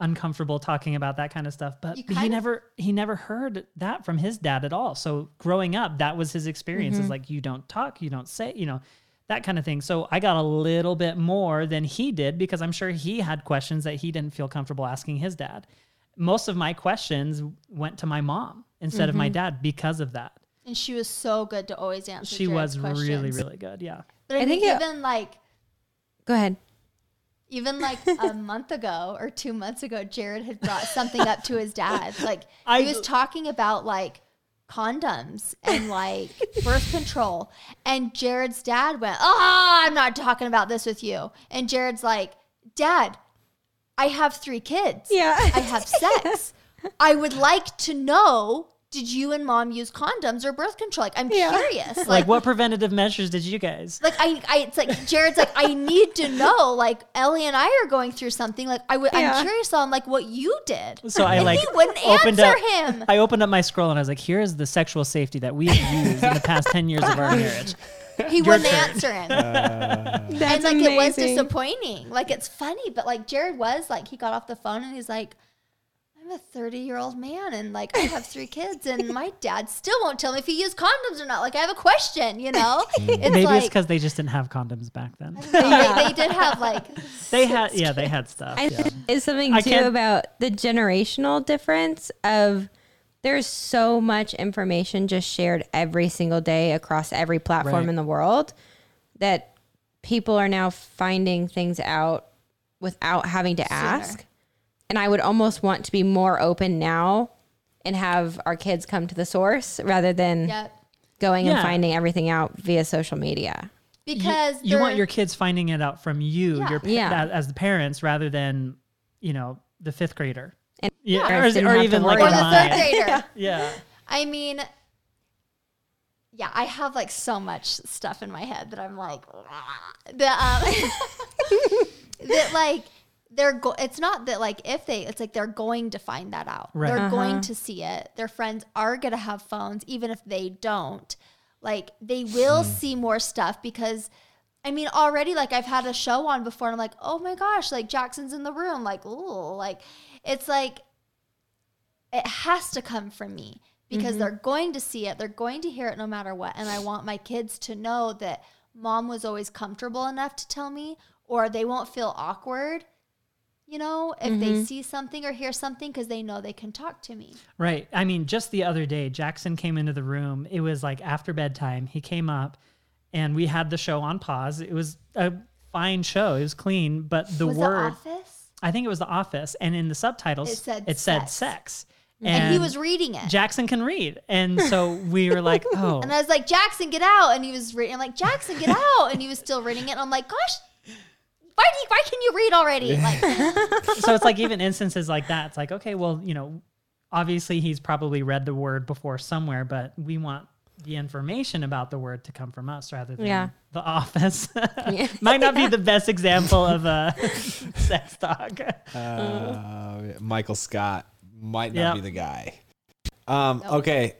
uncomfortable talking about that kind of stuff, but You he never he never heard that from his dad at all. So growing up, that was his experience. Mm-hmm. Is like you don't talk, you don't say, you know, that kind of thing. So I got a little bit more than he did because I'm sure he had questions that he didn't feel comfortable asking his dad. Most of my questions went to my mom instead of my Mm-hmm. dad because of that. And she was so good to always answer. She Jared's was really, questions. really good. Yeah. But I, I think think it- even like Go ahead. Even like a month ago or two months ago, Jared had brought something up to his dad. Like I- he was talking about like condoms and like birth control. And Jared's dad went, Oh, I'm not talking about this with you. And Jared's like, Dad, I have three kids. Yeah. I have sex. I would like to know did you and mom use condoms or birth control? Like, I'm Yeah. curious. Like, Like, what preventative measures did you guys? like I, I, it's like Jared's like, I need to know. Like Ellie and I are going through something. Like I would, Yeah. I'm curious on like what you did. So I And like he wouldn't opened answer up, him. I opened up my scroll and I was like, "Here's the sexual safety that we have used in the past ten years of our marriage." He wouldn't answer him. Uh, That's and like it was disappointing. Like it's funny, but like Jared was like he got off the phone and he's like, I'm a 30 year old man and like I have three kids and my dad still won't tell me if he used condoms or not. Like I have a question, you know? It's Maybe it's because they just didn't have condoms back then. they, they, they did have like They had, yeah, they had stuff. I yeah. think is something I too can't- about the generational difference of there's so much information just shared every single day across every platform Right. in the world that people are now finding things out without having to ask. And I would almost want to be more open now and have our kids come to the source rather than Yep. going and finding everything out via social media. Because you, want your kids finding it out from you, Yeah. your Yeah. that- as the parents, rather than you know the fifth grader. And Yeah, parents or, or even like or the third mine. grader. Yeah, I mean, yeah, I have like so much stuff in my head that I'm like, that, um, that like they're go- it's not that like if they it's like they're going to find that out. Right. They're Uh-huh. going to see it. Their friends are going to have phones even if they don't. Like they will see more stuff because I mean already like I've had a show on before and I'm like, "Oh my gosh, like Jackson's in the room." Like, "Ooh." Like it's like it has to come from me because they're going to see it. They're going to hear it no matter what. And I want my kids to know that mom was always comfortable enough to tell me, or they won't feel awkward, you know, if they mm-hmm. see something or hear something because they know they can talk to me. right. I mean, just the other day, Jackson came into the room. It was like after bedtime. He came up, and we had the show on pause. It was a fine show. It was clean, but the was word. the office? I think it was The Office, and in the subtitles, It said it said sex. sex. And, he was reading it. Jackson can read, and so we were like, "Oh, and I was like, Jackson, get out. And he was reading. I'm like, Jackson, get out. And he was still reading it. And I'm like, gosh, why, do you, why can you read already? Like, so it's like even instances like that. It's like, okay, well, you know, obviously he's probably read the word before somewhere, but we want the information about the word to come from us rather than Yeah. the office. Might not be the best example of a sex talk. Uh, Michael Scott might not Yep. be the guy. Um, okay.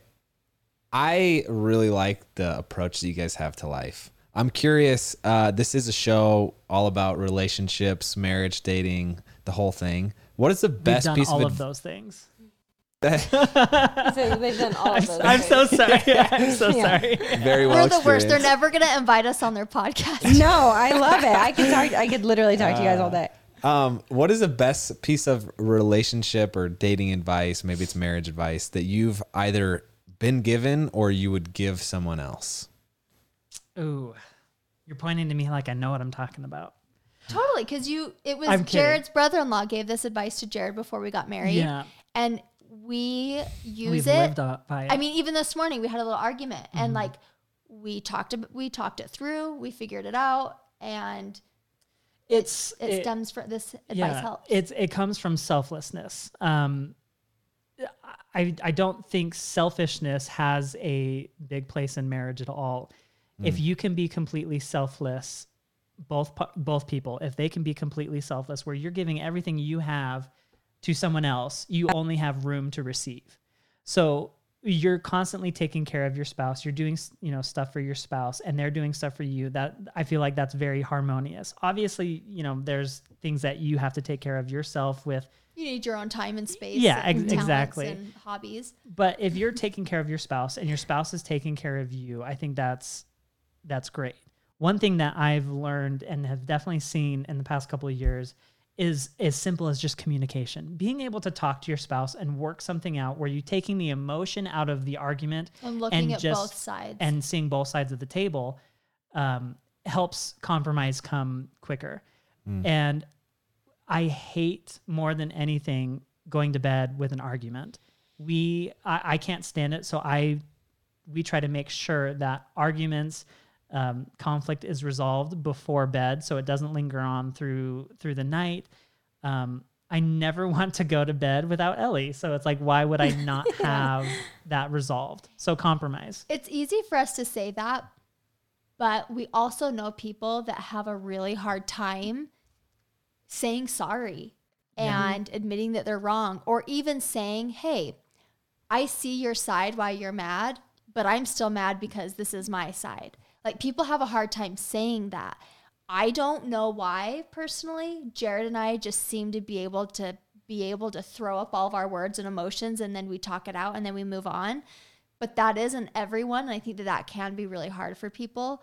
I really like the approach that you guys have to life. I'm curious. Uh, this is a show all about relationships, marriage, dating, the whole thing. What is the best done piece all of of those things. So they've done all of those. I'm so sorry. I'm so Yeah. sorry. Very well we're the worst. They're never going to invite us on their podcast. No, I love it. I could talk. I could literally talk to you guys all day. Um, what is the best piece of relationship or dating advice? Maybe it's marriage advice that you've either been given or you would give someone else. Ooh, you're pointing to me like I know what I'm talking about. Totally, because you it was I'm kidding. Jared's brother-in-law gave this advice to Jared before we got married. Yeah. and we use We've it. lived up by it. I mean, even this morning we had a little argument, and Mm-hmm. like we talked, we talked it through, we figured it out, and it's it, stems from this advice yeah, helps. It's it comes from selflessness. Um, I I don't think selfishness has a big place in marriage at all. If mm. you can be completely selfless, both both people, if they can be completely selfless, where you're giving everything you have to someone else, you only have room to receive. So you're constantly taking care of your spouse. You're doing, you know, stuff for your spouse and they're doing stuff for you. That I feel like that's very harmonious. Obviously, you know, there's things that you have to take care of yourself with, you need your own time and space. Yeah, ex- talents exactly. And hobbies. but if you're taking care of your spouse and your spouse is taking care of you, I think that's that's great. One thing that I've learned and have definitely seen in the past couple of years is as simple as just communication. Being able to talk to your spouse and work something out where you're taking the emotion out of the argument And looking at just- both sides. and seeing both sides of the table um, helps compromise come quicker. And I hate more than anything going to bed with an argument. We I, I can't stand it, so I we try to make sure that arguments um, conflict is resolved before bed so it doesn't linger on through through the night. Um, i never want to go to bed without ellie so it's like why would i not have that resolved? So compromise. It's easy for us to say that, but we also know people that have a really hard time saying sorry and admitting that they're wrong, or even saying, Hey, I see your side why you're mad, but I'm still mad because this is my side. Like people have a hard time saying that. I don't know why personally. Jared and I just seem to be able to be able to throw up all of our words and emotions and then we talk it out and then we move on. But that isn't everyone. And I think that that can be really hard for people.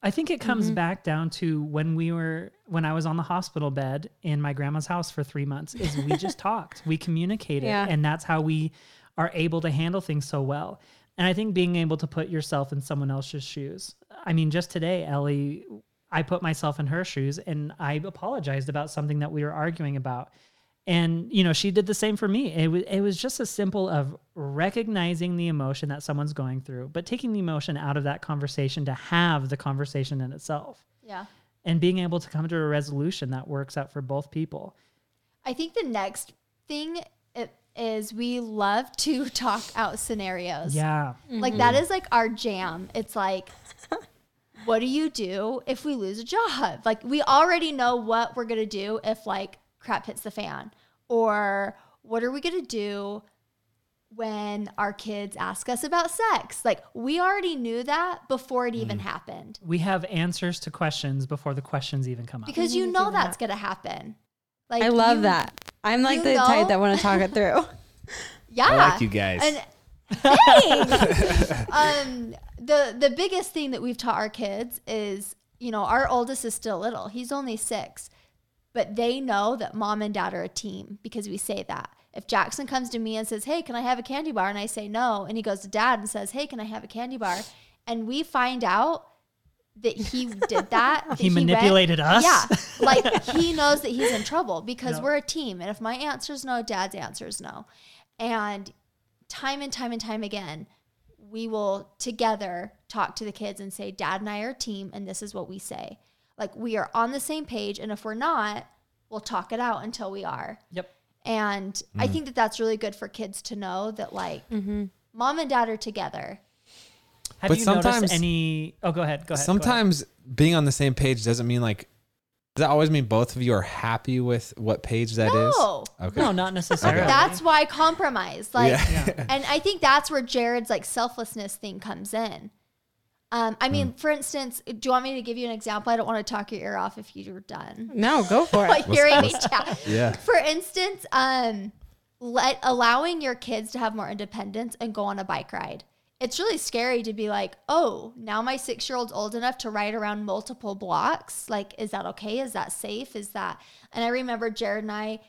I think it comes Mm-hmm. back down to when we were when I was on the hospital bed in my grandma's house for three months. Is we just talked, we communicated, Yeah. and that's how we are able to handle things so well. And I think being able to put yourself in someone else's shoes. I mean, just today, Ellie, I put myself in her shoes and I apologized about something that we were arguing about. And you know, she did the same for me. It was it was just a simple of recognizing the emotion that someone's going through, but taking the emotion out of that conversation to have the conversation in itself Yeah. and being able to come to a resolution that works out for both people. I think the next thing is we love to talk out scenarios. Yeah. Like that is like our jam. It's like, what do you do if we lose a job? Like we already know what we're gonna do if like crap hits the fan, or what are we gonna do when our kids ask us about sex? Like we already knew that before it even mm. happened We have answers to questions before the questions even come up. because you mm-hmm. know that's gonna happen. Like I love you- that. I'm like the know- type that want to talk it through. Yeah, I like you guys. And um, the the biggest thing that we've taught our kids is, you know, our oldest is still little. He's only six, but they know that mom and dad are a team because we say that. If Jackson comes to me and says, "Hey, can I have a candy bar?" and I say no, and he goes to dad and says, "Hey, can I have a candy bar?" and we find out that he did that, that He went- manipulated us? Yeah, like he knows that he's in trouble because Yeah. we're a team, and if my answer's no, dad's answer is no, and time and time and time again, we will together talk to the kids and say, Dad and I are a team, and this is what we say. Like we are on the same page, and if we're not, we'll talk it out until we are. Yep. And I mm. think that that's really good for kids to know that like mm-hmm. mom and dad are together. Have But you sometimes- noticed any? Oh, go ahead. Go ahead. go ahead. Sometimes being on the same page doesn't mean like. Does that always mean both of you are happy with what page that is? No. Okay. No, not necessarily. That's why compromise. Like, Yeah. and I think that's where Jared's like selflessness thing comes in. Um, I mean, for instance, do you want me to give you an example? I don't want to talk your ear off if you're done. No, go for it. Like hearing me chat. Yeah. For instance, um, let allowing your kids to have more independence and go on a bike ride. It's really scary to be like, oh, now my six year old's old enough to ride around multiple blocks. Like, is that okay? Is that safe? Is that? And I remember Jared and I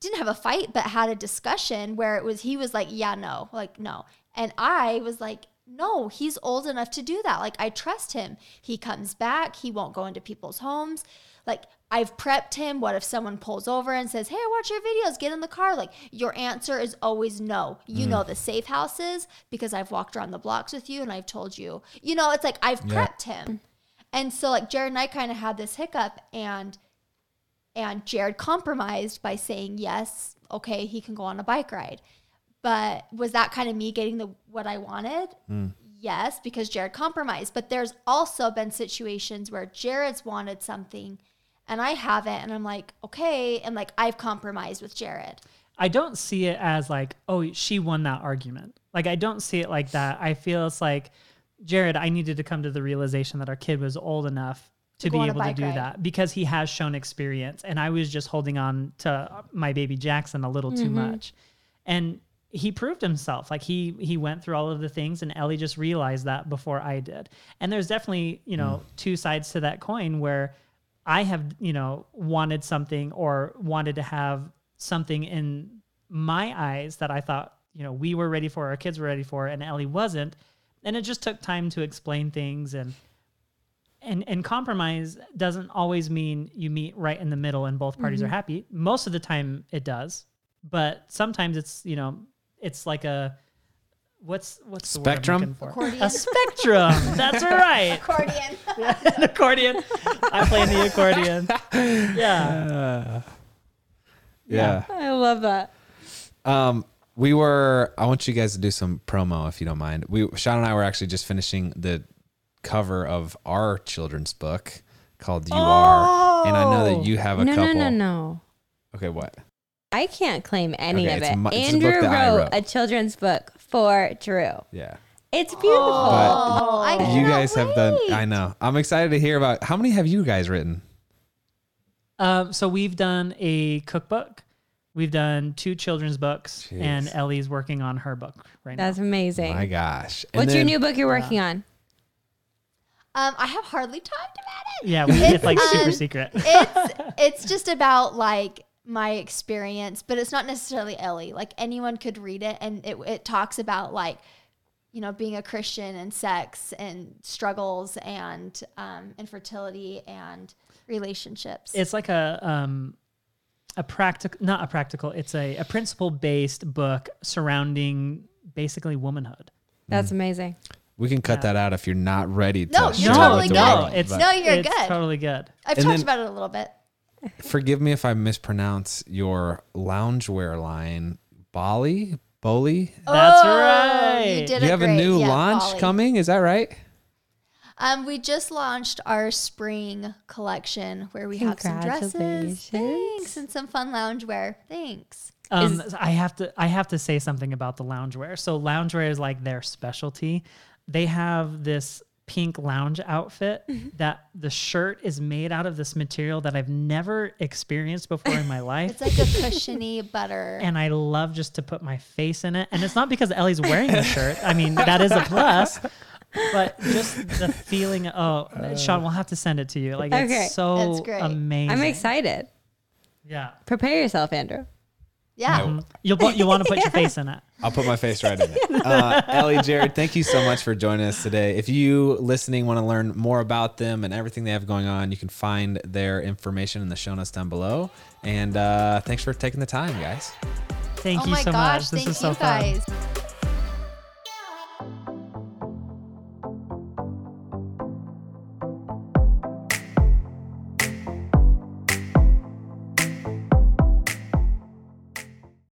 didn't have a fight, but had a discussion where it was he was like, yeah, no, like no, and I was like, no, he's old enough to do that. Like I trust him. He comes back. He won't go into people's homes. Like I've prepped him. What if someone pulls over and says, "Hey, I watch your videos. Get in the car." Like your answer is always no. You mm. know the safe houses because I've walked around the blocks with you and I've told you. You know, it's like I've prepped him. And so like Jared and I kind of had this hiccup and and Jared compromised by saying yes, okay, he can go on a bike ride. But was that kind of me getting the what I wanted? Mm. Yes, because Jared compromised. But there's also been situations where Jared's wanted something and I haven't and I'm like, okay, and like I've compromised with Jared. I don't see it as like, oh, she won that argument. Like I don't see it like that. I feel it's like, Jared, I needed to come to the realization that our kid was old enough to go be able to do ride. that because he has shown experience, and I was just holding on to my baby Jackson a little too mm-hmm. much, and he proved himself. Like he he went through all of the things, and Ellie just realized that before I did. And there's definitely you know hmm. two sides to that coin where I have, you know, wanted something or wanted to have something in my eyes that I thought, you know, we were ready for, our kids were ready for, and Ellie wasn't. And it just took time to explain things and and and compromise doesn't always mean you meet right in the middle and both parties are mm-hmm. happy. Most of the time it does. But sometimes it's, you know, it's like a what's what's the Spectrum? word I'm looking for? Accordion. A spectrum. That's right. Accordion. An accordion. I play the accordion. Yeah. Yeah. I love that. Um, we were. I want you guys to do some promo if you don't mind. We Shawn and I were actually just finishing the cover of our children's book called "You Are," and I know that you have a no, couple. no, no, no. Okay, what? I can't claim any Okay, of it's it. my- it's a Andrew book that I wrote, wrote. a children's book for Drew. Yeah, It's beautiful. Oh, I you cannot guys have done. wait. I know. I'm excited to hear about. How many have you guys written? Um, so we've done a cookbook. We've done two children's books, Jeez. and Ellie's working on her book right now. That's amazing. My gosh. And What's your then- new book you're working on? Um, I have hardly talked about it. now. Yeah, we, it's like super um, secret. it's it's just about like my experience, but it's not necessarily Ellie. Like anyone could read it, and it it talks about like you know, being a Christian and sex and struggles and um, infertility and relationships. It's like a um, a practical, not a practical. It's a, a principle based book surrounding basically womanhood. That's amazing. We can cut Yeah. that out if you're not ready to No, you're totally good. world. it's No, you're it's good. Totally good. I've and talked then- about it a little bit. Forgive me if I mispronounce your loungewear line. Bali? Boli? That's Oh, right. You did You it have a new Yeah, launch Bali. coming, is that right? Um, we just launched our spring collection where we have some dresses, thanks, and some fun loungewear. Thanks. Um, I have to I have to say something about the loungewear. So loungewear is like their specialty. They have this pink lounge outfit mm-hmm. that the shirt is made out of this material that I've never experienced before in my life. It's like a cushiony butter. and I love just to put my face in it. And it's not because Ellie's wearing the shirt. I mean, that is a plus. But just the feeling. Oh, uh. Shawn, we'll have to send it to you. Like Okay. it's so That's great. amazing. I'm excited. Yeah, Prepare yourself, Andrew. Yeah. Mhm. you'll bu- you'll want to put your face in it. I'll put my face right in it. Uh, Ellie, Jared, thank you so much for joining us today. If you listening want to learn more about them and everything they have going on, you can find their information in the show notes down below. And uh, thanks for taking the time, guys. Thank oh you my so gosh, much. This thank is so you fun. guys.